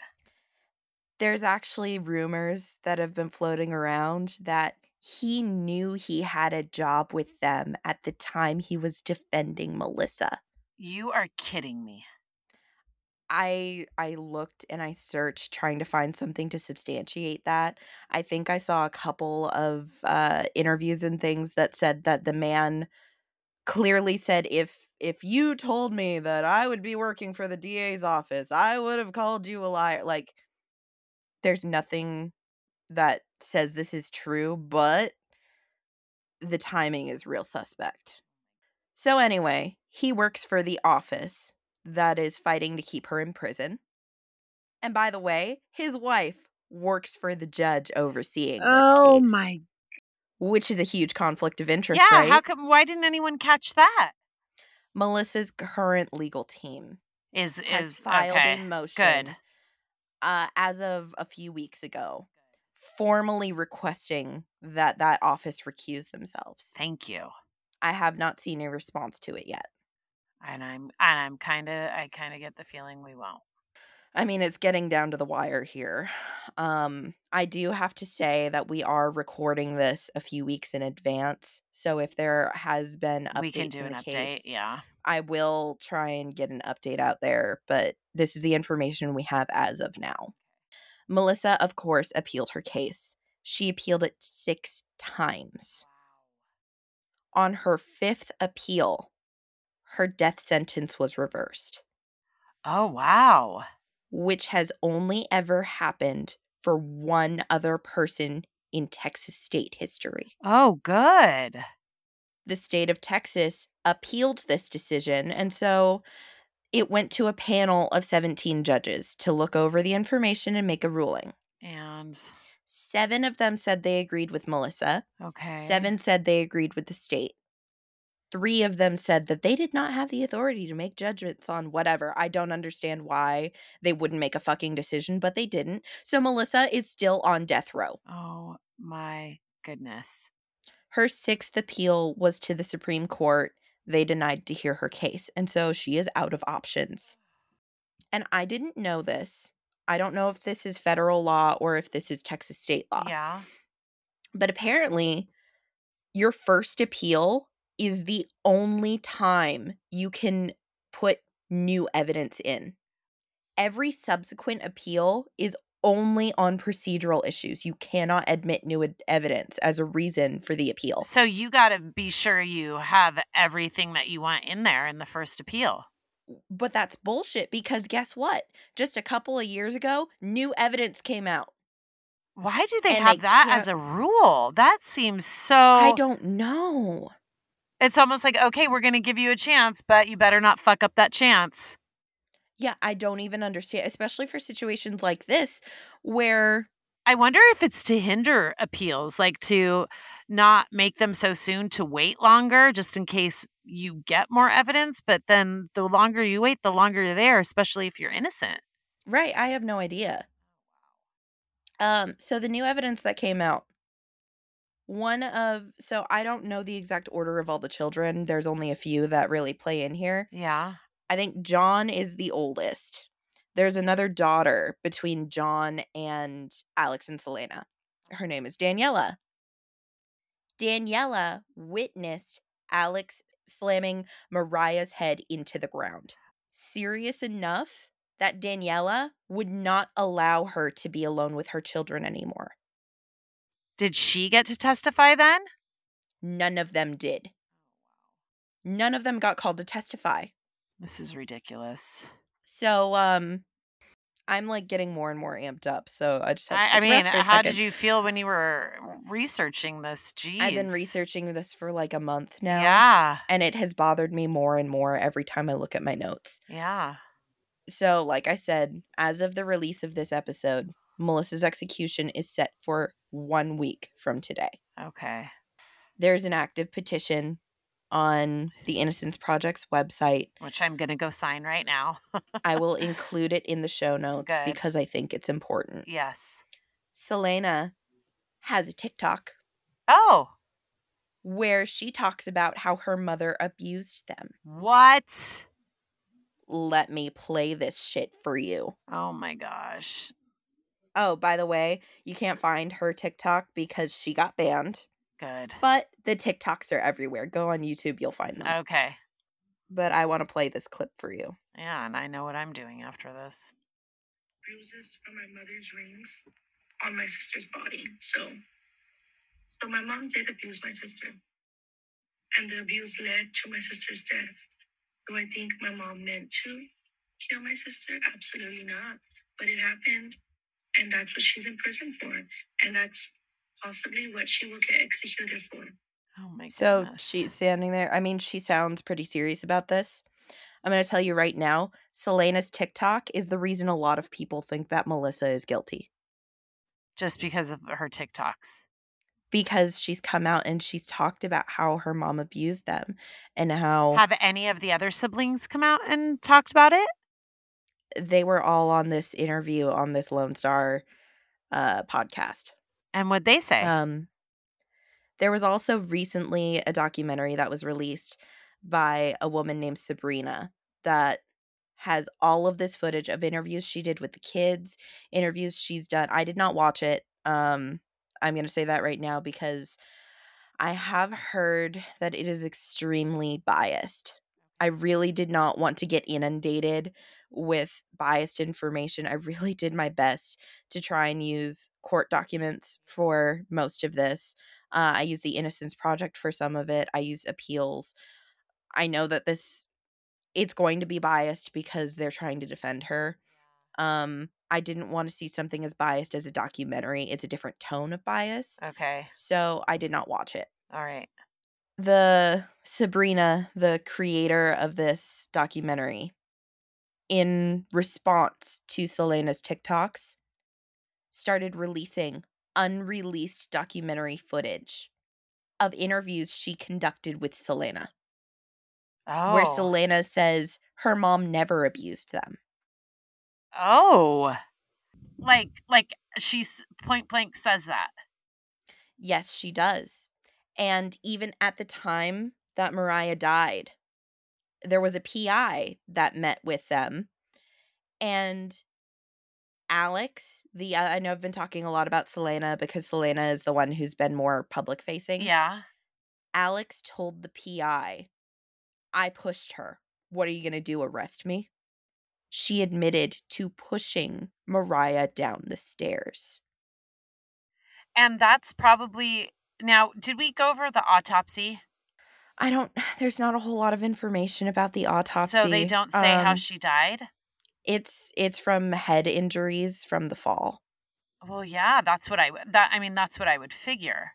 There's actually rumors that have been floating around that he knew he had a job with them at the time he was defending Melissa. You are kidding me. I I looked and I searched trying to find something to substantiate that. I think I saw a couple of uh interviews and things that said that the man clearly said if if you told me that I would be working for the DA's office, I would have called you a liar. Like there's nothing that says this is true, but the timing is real suspect. So anyway, he works for the office that is fighting to keep her in prison. And by the way, his wife works for the judge overseeing this Oh case, my which is a huge conflict of interest, Yeah, right? how come why didn't anyone catch that? Melissa's current legal team Is is filed okay. a motion Good. uh, as of a few weeks ago, formally requesting that that office recuse themselves. Thank you. I have not seen a response to it yet. And I'm and I'm kind of I kind of get the feeling we won't. I mean, it's getting down to the wire here. Um, I do have to say that we are recording this a few weeks in advance. So if there has been updates we can do an update. case, Yeah. I will try and get an update out there. But this is the information we have as of now. Melissa, of course, appealed her case. She appealed it six times. On her fifth appeal, her death sentence was reversed. Oh wow. which has only ever happened for one other person in Texas state history. Oh good. The state of Texas appealed this decision, and so it went to a panel of 17 judges to look over the information and make a ruling. And Seven of them said they agreed with Melissa, okay. seven said they agreed with the state. Three of them said that they did not have the authority to make judgments on whatever. I don't understand why they wouldn't make a fucking decision, but they didn't. So Melissa is still on death row. Oh my goodness. Her sixth appeal was to the Supreme Court. They denied to hear her case, and so she is out of options. And I didn't know this. I don't know if this is federal law or if this is Texas state law. Yeah. But apparently, your first appeal is the only time you can put new evidence in. Every subsequent appeal is only on procedural issues. You cannot admit new evidence as a reason for the appeal. So you got to be sure you have everything that you want in there in the first appeal. But that's bullshit because guess what? Just a couple of years ago, new evidence came out. Why do they And have they that as a rule? That seems so I don't know. It's almost like, okay, we're going to give you a chance, but you better not fuck up that chance. Yeah, I don't even understand, especially for situations like this where I wonder if it's to hinder appeals, like to not make them so soon to wait longer just in case you get more evidence. But then the longer you wait, the longer you're there, especially if you're innocent. Right, I have no idea. Um, so the new evidence that came out, one of so I don't know the exact order of all the children. There's only a few that really play in here. Yeah. I think John is the oldest. There's another daughter between John and Alex and Selena. Her name is Daniela. Daniela witnessed Alex slamming Mariah's head into the ground. Serious enough that Daniela would not allow her to be alone with her children anymore. Did she get to testify then? None of them did. None of them got called to testify. This is ridiculous. So, um, I'm like getting more and more amped up, so I just have to I, I mean, how did you feel when you were researching this? Jeez. I've been researching this for like a month now. Yeah. And it has bothered me more and more every time I look at my notes. Yeah. So, like I said, as of the release of this episode, Melissa's execution is set for one week from today. Okay. There's an active petition on the Innocence Project's website. Which I'm going to go sign right now. I will include it in the show notes Good. because I think it's important. yes. Selena has a TikTok Oh, where she talks about how her mother abused them. what? Let me play this shit for you. Oh my gosh. Oh, by the way, you can't find her TikTok because she got banned, Good. but the TikToks are everywhere. Go on YouTube, you'll find them. Okay. But I want to play this clip for you. Yeah, and I know what I'm doing after this. bruises from my mother's rings on my sister's body. So, so my mom did abuse my sister, and the abuse led to my sister's death. Do I think my mom meant to kill my sister? Absolutely not. But it happened, and that's what she's in prison for, and that's possibly what she will get executed for. Oh my god. So goodness. she's standing there. I mean, she sounds pretty serious about this. I'm going to tell you right now Selena's TikTok is the reason a lot of people think that Melissa is guilty just because of her TikToks. because she's come out and she's talked about how her mom abused them and how Have any of the other siblings come out and talked about it? They were all on this interview on this Lone Star uh, podcast. And what they say? Um, there was also recently a documentary that was released by a woman named Sabrina that has all of this footage of interviews she did with the kids, interviews she's done. I did not watch it. Um, I'm going to say that right now because I have heard that it is extremely biased. I really did not want to get inundated with biased information. I really did my best to try and use court documents for most of this. Uh, I used the Innocence Project for some of it. I used appeals. I know that this it's going to be biased because they're trying to defend her. Um, I didn't want to see something as biased as a documentary. It's a different tone of bias. okay. So I did not watch it. All right. The Sabrina, the creator of this documentary, in response to Selena's TikToks, started releasing unreleased documentary footage of interviews she conducted with Selena, Oh. where Selena says her mom never abused them. Oh. Like like she's point blank says that. Yes, she does. And even at the time that Mariah died, there was a PI that met with them. And Alex, the uh, I know I've been talking a lot about Selena because Selena is the one who's been more public facing. Yeah. Alex told the PI, I pushed her. What are you going to do? Arrest me? She admitted to pushing Mariah down the stairs. And that's probably now, did we go over the autopsy? I don't, there's not a whole lot of information about the autopsy. So they don't say how Um, she died? It's it's from head injuries from the fall. Well, yeah, that's what I would that I mean that's what I would figure.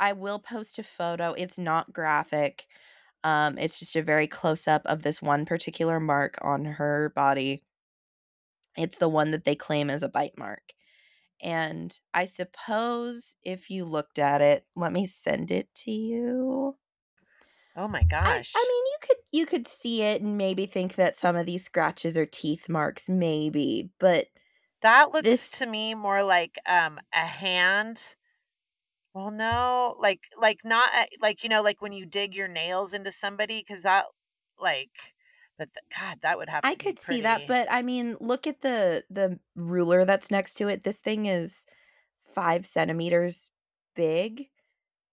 I will post a photo. It's not graphic. Um, it's just a very close up of this one particular mark on her body. It's the one that they claim is a bite mark. And I suppose if you looked at it, let me send it to you. Oh my gosh. I mean, you could you could see it and maybe think that some of these scratches are teeth marks, maybe, but that looks this- to me more like um a hand. Well, no, like like not a, like you know like when you dig your nails into somebody cuz that like but th- god, that would have to I could see that, but I mean, look at the the ruler that's next to it. This thing is five centimeters big.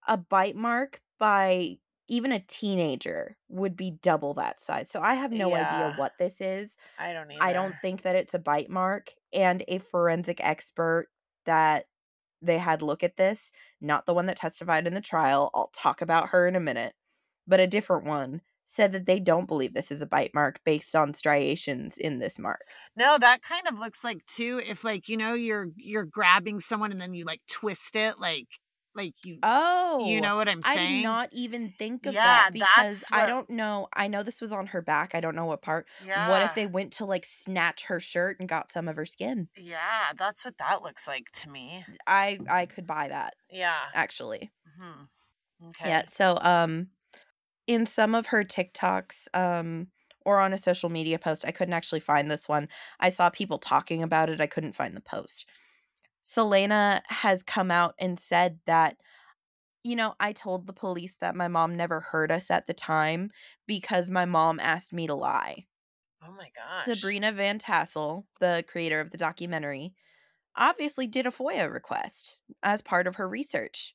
A bite mark by even a teenager would be double that size. So I have no idea what this is. I don't either. I don't think that it's a bite mark. And a forensic expert that they had look at this, not the one that testified in the trial, I'll talk about her in a minute, but a different one, said that they don't believe this is a bite mark based on striations in this mark. No, that kind of looks like too if like you know you're you're grabbing someone and then you like twist it like like you Oh, you know what I'm saying? I did not even think of Yeah, that because that's I don't know. I know this was on her back. I don't know what part. Yeah. What if they went to like snatch her shirt and got some of her skin? Yeah, that's what that looks like to me. I I could buy that Yeah. actually. hmm Okay. Yeah. So um in some of her TikToks um or on a social media post, I couldn't actually find this one. I saw people talking about it. I couldn't find the post. Selena has come out and said that you know, I told the police that my mom never heard us at the time because my mom asked me to lie. Oh my gosh. Sabrina Van Tassel, the creator of the documentary, obviously did a FOIA request as part of her research.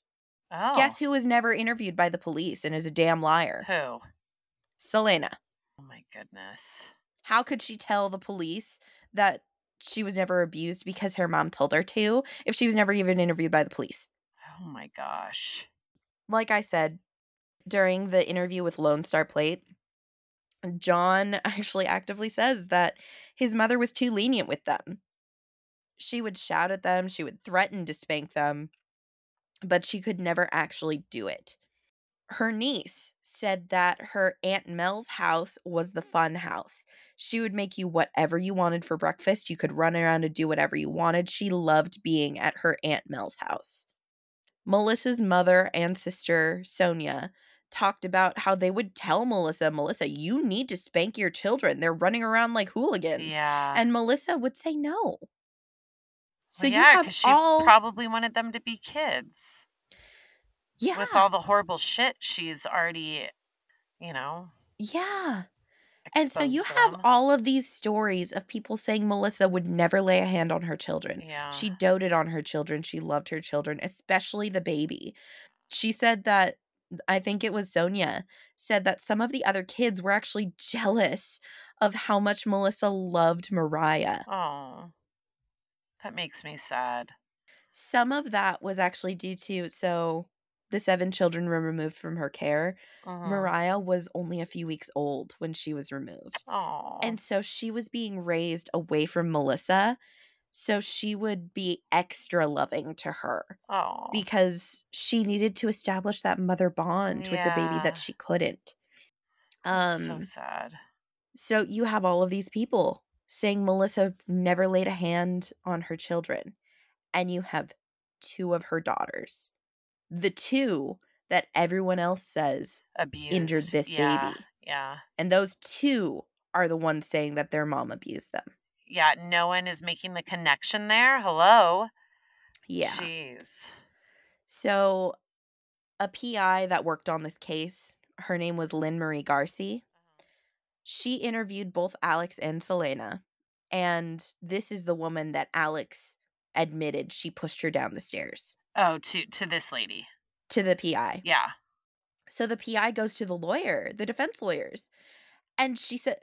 Oh. Guess who was never interviewed by the police and is a damn liar? Who? Selena. Oh my goodness. How could she tell the police that she was never abused because her mom told her to if she was never even interviewed by the police? Oh my gosh. Like I said during the interview with Lone Star Plate, John actually actively says that his mother was too lenient with them. She would shout at them, she would threaten to spank them, but she could never actually do it. Her niece said that her Aunt Mel's house was the fun house. She would make you whatever you wanted for breakfast. You could run around and do whatever you wanted. She loved being at her Aunt Mel's house. Melissa's mother and sister, Sonia, talked about how they would tell Melissa, Melissa, you need to spank your children. They're running around like hooligans. Yeah. And Melissa would say no. So Well, you yeah, have because she all probably wanted them to be kids yeah, with all the horrible shit she's already, you know. yeah. And so you exposed have all of these stories of people saying Melissa would never lay a hand on her children. Yeah. She doted on her children. She loved her children, especially the baby. She said that I think it was Sonia said that some of the other kids were actually jealous of how much Melissa loved Mariah. Oh. That makes me sad. Some of that was actually due to so the seven children were removed from her care. Mhm. Mariah was only a few weeks old when she was removed. Oh. And so she was being raised away from Melissa. So she would be extra loving to her oh. because she needed to establish that mother bond with the baby that she couldn't. Um so sad. so you have all of these people saying Melissa never laid a hand on her children and you have two of her daughters. The two that everyone else says Abused. Injured this yeah. baby. Yeah. and those two are the ones saying that their mom abused them. Yeah. No one is making the connection there. Hello. Yeah. Jeez. So, a PI that worked on this case, her name was Lynn Marie Garcia. Mm-hmm. She interviewed both Alex and Selena, and this is the woman that Alex admitted she pushed her down the stairs Oh, to to this lady. to the PI. Yeah. So the PI goes to the lawyer, the defense lawyers, and she said,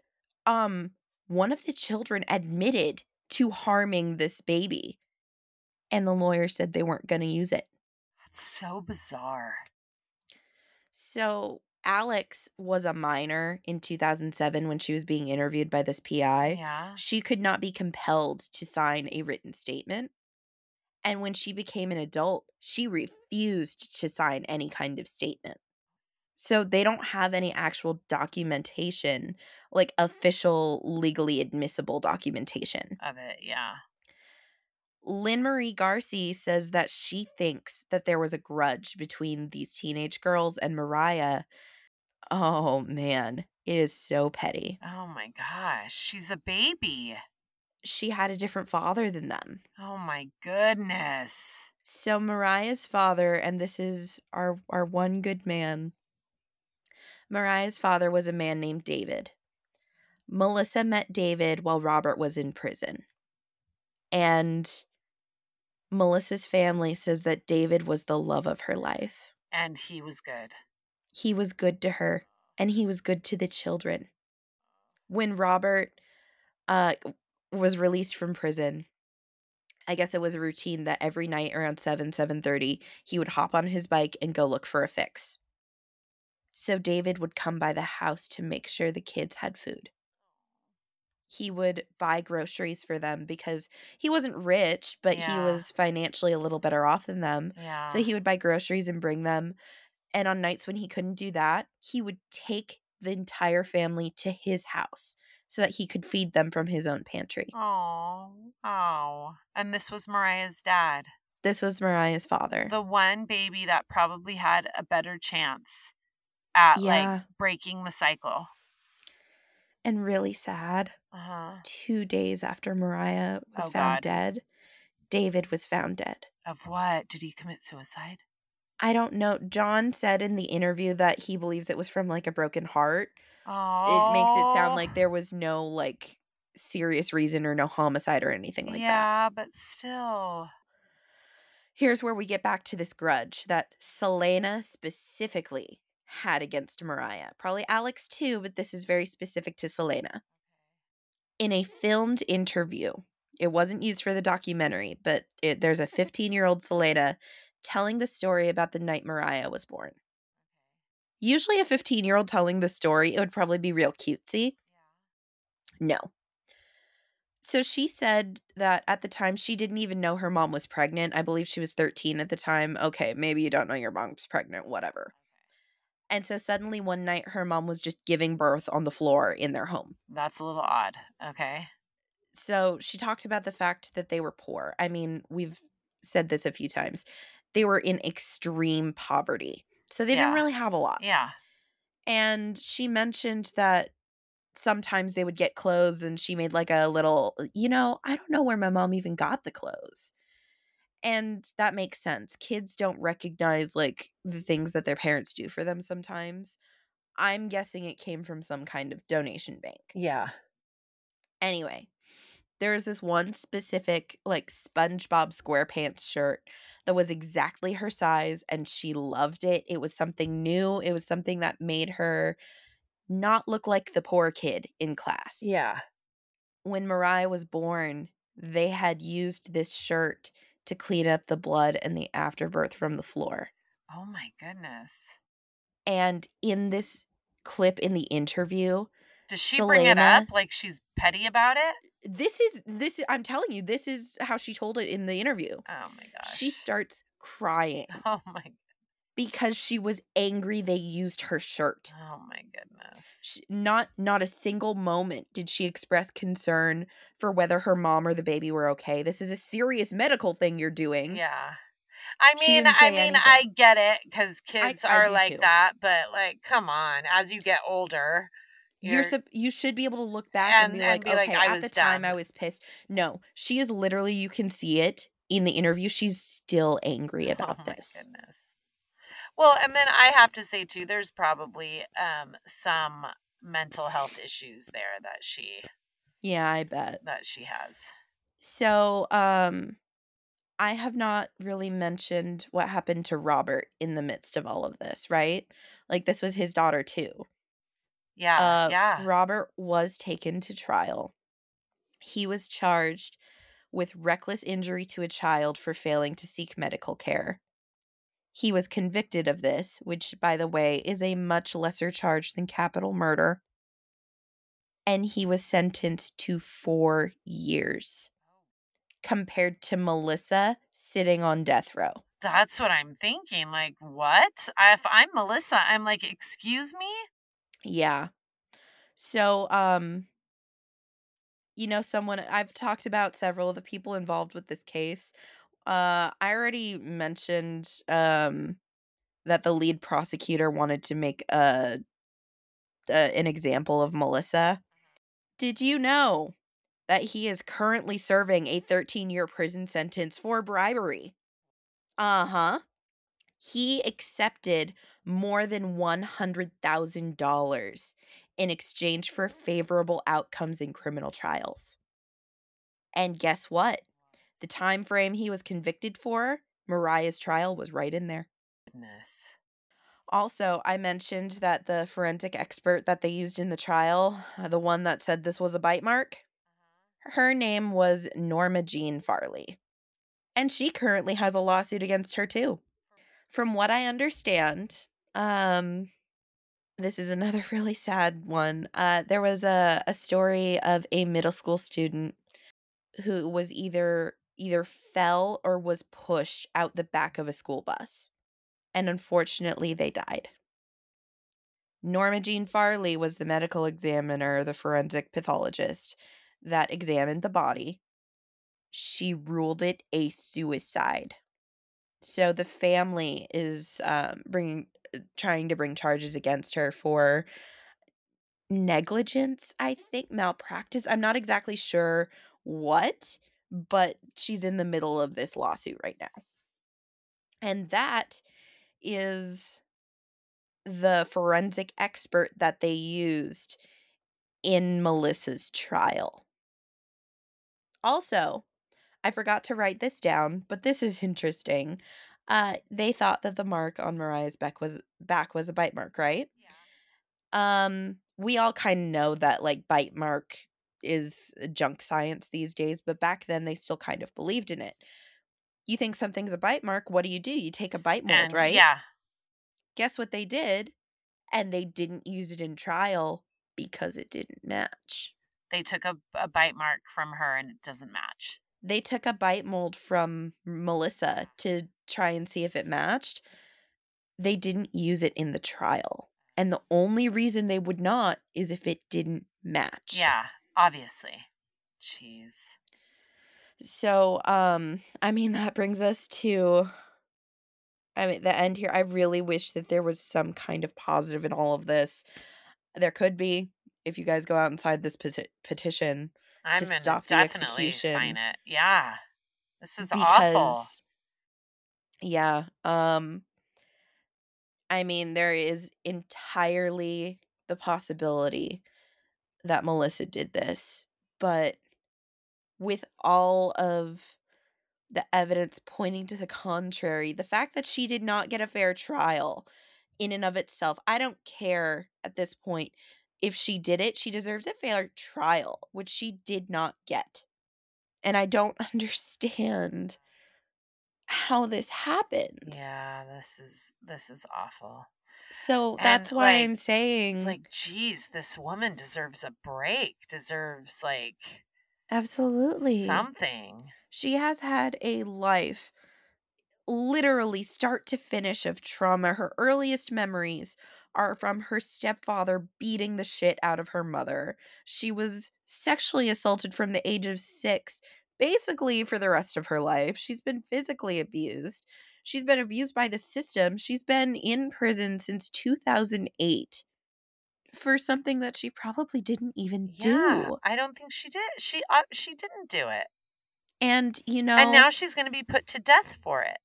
um, one of the children admitted to harming this baby. And the lawyer said they weren't going to use it. That's so bizarre. So Alex was a minor in 2007 when she was being interviewed by this PI. Yeah. She could not be compelled to sign a written statement. And when she became an adult, she refused to sign any kind of statement. So they don't have any actual documentation, like official, legally admissible documentation. Of it. Yeah. Lynn Marie Garcia says that she thinks that there was a grudge between these teenage girls and Mariah. Oh man, it is so petty. Oh my gosh. She's a baby. She had a different father than them. Oh my goodness. So Mariah's father, and this is our our one good man. Mariah's father was a man named David. Melissa met David while Robert was in prison. And Melissa's family says that David was the love of her life. And he was good. He was good to her and he was good to the children. When Robert uh was released from prison, I guess it was a routine that every night around 7 7:30 he would hop on his bike and go look for a fix. so David would come by the house to make sure the kids had food. He would buy groceries for them because he wasn't rich, but he was financially a little better off than them. Yeah. So he would buy groceries and bring them. And on nights when he couldn't do that, he would take the entire family to his house so that he could feed them from his own pantry. Oh, oh. And this was Mariah's dad. This was Mariah's father. The one baby that probably had a better chance at Yeah. like breaking the cycle. and really sad, Uh-huh. two days after Mariah was Oh, found God. dead, David was found dead. Of what? Did he commit suicide? I don't know. John said in the interview that he believes it was from like a broken heart. Oh. It makes it sound like there was no like serious reason or no homicide or anything like that. yeah, but still. Here's where we get back to this grudge that Selena specifically had against Mariah. Probably Alex too, but this is very specific to Selena. In a filmed interview, it wasn't used for the documentary, but it, there's a 15 year old Selena telling the story about the night Mariah was born. Usually, a 15 year old telling the story, it would probably be real cutesy. No. So she said that at the time she didn't even know her mom was pregnant. I believe she was 13 at the time. Okay, maybe you don't know your mom's pregnant, whatever. And so suddenly one night her mom was just giving birth on the floor in their home. That's a little odd. Okay. So she talked about the fact that they were poor. I mean, we've said this a few times. They were in extreme poverty. So they Yeah. didn't really have a lot. Yeah. And she mentioned that sometimes they would get clothes and she made like a little, uh, you know, I don't know where my mom even got the clothes. And that makes sense. Kids don't recognize like the things that their parents do for them sometimes. I'm guessing it came from some kind of donation bank. Yeah. Anyway, there was this one specific like SpongeBob SquarePants shirt that was exactly her size and she loved it. It was something new. It was something that made her not look like the poor kid in class. Yeah. When Mariah was born, they had used this shirt to clean up the blood and the afterbirth from the floor. Oh my goodness. And in this clip in the interview, Does she bring it up like she's petty about it? This is this I'm telling you, this is how she told it in the interview. Oh my gosh. She starts crying Oh my goodness. because she was angry they used her shirt. Oh my goodness. Sh not not a single moment did she express concern for whether her mom or the baby were okay. This is a serious medical thing you're doing. Yeah. I mean, I mean, anything. I get it because kids I are do like too. that, but like, come on, as you get older, You're, you're, you should be able to look back and, And- be and like, be like, okay, "I at was the time I was pissed. No, she is literally you can see it in the interview. She's still angry about oh my this. goodness. Well, and then I have to say too, there's probably um some mental health issues there that she Yeah, I bet. that she has. So, um, I have not really mentioned what happened to Robert in the midst of all of this, right? Like, this was his daughter, too. Yeah, Uh, yeah. Robert was taken to trial. He was charged with reckless injury to a child for failing to seek medical care. He was convicted of this, which, by the way, is a much lesser charge than capital murder. And he was sentenced to four years compared to Melissa sitting on death row. That's what I'm thinking. Like, what? If I'm Melissa, I'm like, excuse me? Yeah. So, um, you know, someone I've talked about several of the people involved with this case. Uh, I already mentioned um that the lead prosecutor wanted to make a, a an example of Melissa. Did you know that he is currently serving a 13-year prison sentence for bribery? Uh-huh. He accepted more than $100,000 in exchange for favorable outcomes in criminal trials. And guess what? The time frame he was convicted for, Mariah's trial was right in there. Goodness. Also, I mentioned that the forensic expert that they used in the trial, uh, the one that said this was a bite mark, her name was Norma Jean Farley. And she currently has a lawsuit against her too. From what I understand, um this is another really sad one. Uh, there was a, a story of a middle school student who was either either fell or was pushed out the back of a school bus. And unfortunately, they died. Norma Jean Farley was the medical examiner, the forensic pathologist that examined the body. She ruled it a suicide. So the family is um, bringing, trying to bring charges against her for negligence, I think, malpractice. I'm not exactly sure what, but she's in the middle of this lawsuit right now. And that is the forensic expert that they used in Melissa's trial. Also, I forgot to write this down, but this is interesting. Uh, they thought that the mark on Mariah's back was back was a bite mark, right? Yeah. Um, we all kind of know that like bite mark is junk science these days, but back then they still kind of believed in it. You think something's a bite mark, what do you do? You take a bite mold, And, right? Yeah. Guess what they did? And they didn't use it in trial because it didn't match. They took a, a bite mark from her and it doesn't match. They took a bite mold from Melissa to try and see if it matched. They didn't use it in the trial. And the only reason they would not is if it didn't match. Yeah, obviously. Jeez. So, um, I mean, that brings us to I mean, the end here. I really wish that there was some kind of positive in all of this. There could be if you guys go outside this peti- petition I'm to gonna stop the definitely execution sign it. Yeah. This is awful. yeah, um I mean, there is entirely the possibility that Melissa did this, but with all of the evidence pointing to the contrary, the fact that she did not get a fair trial in and of itself, I don't care at this point. If she did it, she deserves a fair trial, which she did not get. And I don't understand how this happened. Yeah, this is this is awful. So that's And, why like, I'm saying It's like, geez, this woman deserves a break. Deserves like absolutely. something. She has had a life literally start to finish of trauma. Her earliest memories are from her stepfather beating the shit out of her mother. She was sexually assaulted from the age of six, basically for the rest of her life. She's been physically abused. She's been abused by the system. She's been in prison since 2008 for something that she probably didn't even Yeah, do. I don't think she did. She uh, she didn't do it, And, you know, and now she's going to be put to death for it.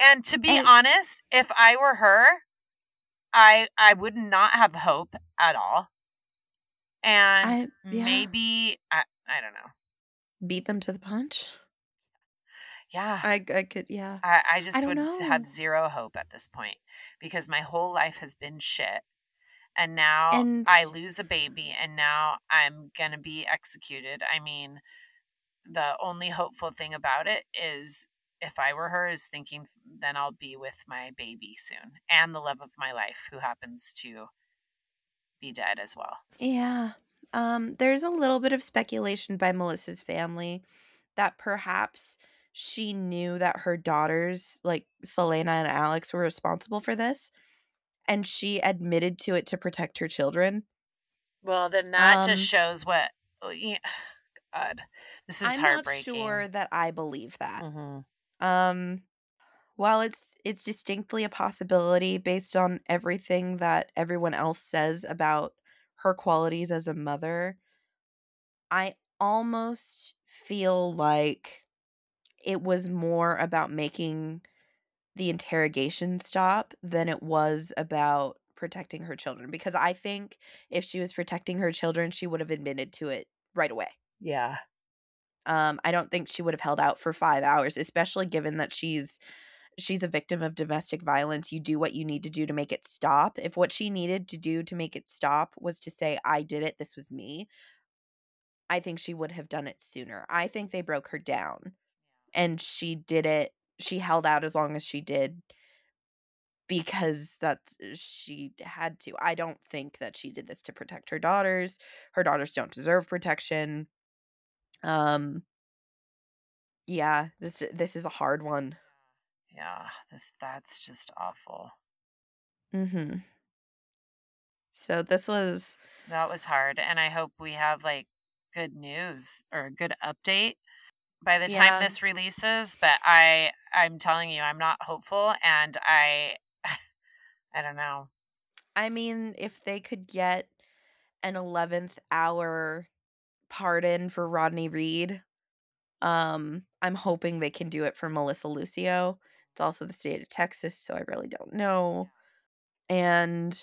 And to be And- honest, if I were her, I I would not have hope at all. And I- yeah. maybe I I don't know. beat them to the punch. Yeah. I, I could, yeah. I, I just don't would know. have zero hope at this point because my whole life has been shit. And now And- I lose a baby and now I'm going to be executed. I mean, the only hopeful thing about it is if I were her, is thinking then I'll be with my baby soon and the love of my life who happens to be dead as well. Yeah. Um, there's a little bit of speculation by Melissa's family that perhaps she knew that her daughters, like Selena and Alex, were responsible for this. And she admitted to it to protect her children. Well, then that Um, just shows what. oh, God, this is I'm heartbreaking. not sure that I believe that. Mhm. Um, while it's it's distinctly a possibility based on everything that everyone else says about her qualities as a mother, I almost feel like it was more about making the interrogation stop than it was about protecting her children because I think if she was protecting her children, she would have admitted to it right away. Yeah. Um, I don't think she would have held out for five hours, especially given that she's she's a victim of domestic violence. You do what you need to do to make it stop. If what she needed to do to make it stop was to say, I did it, this was me, I think she would have done it sooner. I think they broke her down and she did it. She held out as long as she did because that's she had to. I don't think that she did this to protect her daughters. Her daughters don't deserve protection. Um yeah, this this is a hard one. Yeah, this that's just awful. Mhm. So this was That was hard. And I hope we have like good news or a good update by the Yeah. time this releases. But I I'm telling you, I'm not hopeful and I I don't know. I mean, if they could get an 11th hour pardon for Rodney Reed, um, I'm hoping they can do it for Melissa Lucio. It's also the state of Texas, so I really don't know. And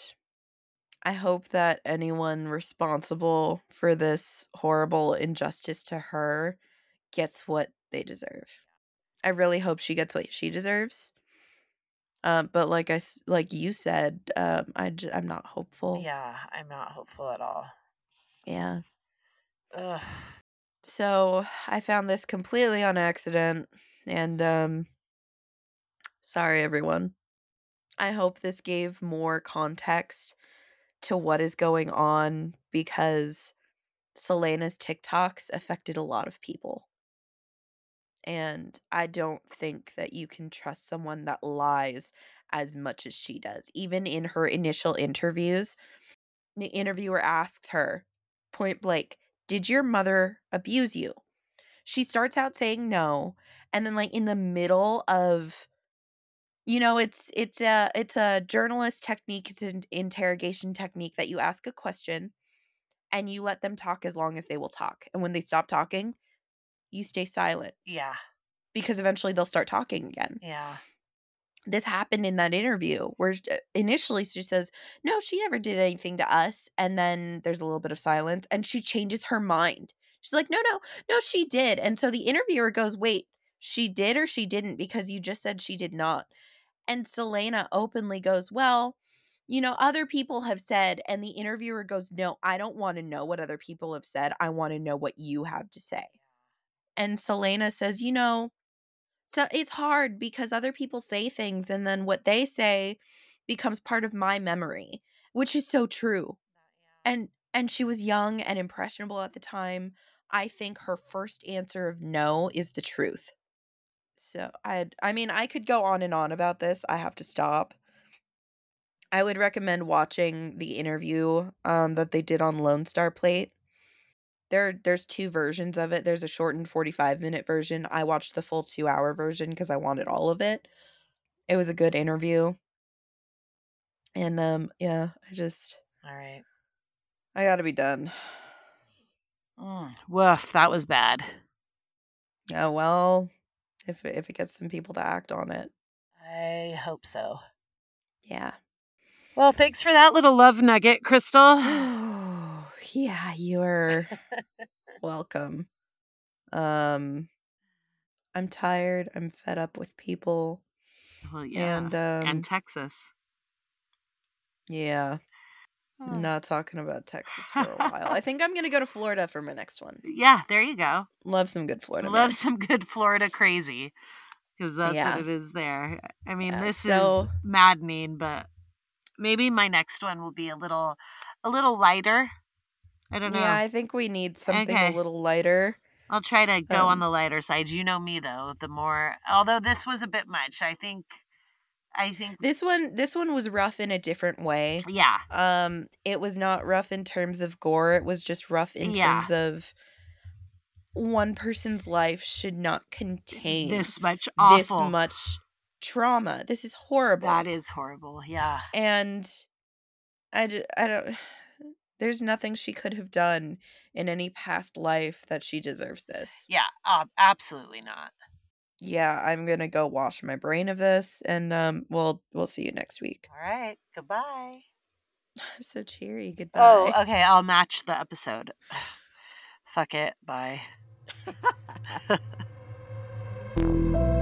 I hope that anyone responsible for this horrible injustice to her gets what they deserve. I really hope she gets what she deserves. Um, but like I like you said, um, I j- I'm not hopeful. Yeah, I'm not hopeful at all. Yeah. Ugh. So I found this completely on accident, and um, sorry everyone. I hope this gave more context to what is going on because Selena's TikToks affected a lot of people. And I don't think that you can trust someone that lies as much as she does. Even in her initial interviews, the interviewer asks her point blank, Did your mother abuse you? She starts out saying no. And then, like, in the middle of you know it's it's a it's a journalist technique it's an interrogation technique that you ask a question and you let them talk as long as they will talk and when they stop talking you stay silent Yeah. because eventually they'll start talking again Yeah. This happened in that interview where uh, initially she says no she never did anything to us and then there's a little bit of silence and she changes her mind. She's like no no no she did and so the interviewer goes wait she did or she didn't because you just said she did not? And selena openly goes well you know other people have said and the interviewer goes no i don't want to know what other people have said i want to know what you have to say. And selena says you know so it's hard because other people say things and then what they say becomes part of my memory, which is so true. And and she was young and impressionable at the time. I think her first answer of no is the truth. So I I mean I could go on and on about this. I have to stop. I would recommend watching the interview um that they did on Lone Star Plate. There there's two versions of it. There's a shortened 45 minute version. I watched the full 2 hour version cuz I wanted all of it. It was a good interview. And um yeah, I just All right. I got to be done. Mm, woof, that was bad. Oh well, if if it gets some people to act on it. I hope so. Yeah. Well, thanks for that little love nugget, Crystal. yeah, you're welcome. Um I'm tired. I'm fed up with people. well, yeah. And um and Texas. yeah, Oh. not talking about Texas for a while. I think I'm going to go to Florida for my next one. Yeah, there you go. Love some good Florida. Love man. some good Florida crazy because that's Yeah. what it is there. I mean, Yeah, this so- is maddening, but maybe my next one will be a little, a little lighter. I don't know. Yeah, I think we need something Okay. a little lighter. I'll try to go on um, the lighter side. You know me though. The more, although this was a bit much, I think, I think, This one this one was rough in a different way. yeah, Um it was not rough in terms of gore, it was just rough in Yeah. terms of one person's life should not contain this much awful. this much trauma. This is horrible. That is horrible. Yeah. and I I don't there's nothing she could have done in any past life that she deserves this. Yeah. Uh, absolutely not. Yeah, I'm going to go wash my brain of this and um we'll we'll see you next week. All right. Goodbye. So cheery. Goodbye. Oh, okay. I'll match the episode. Fuck it. Bye.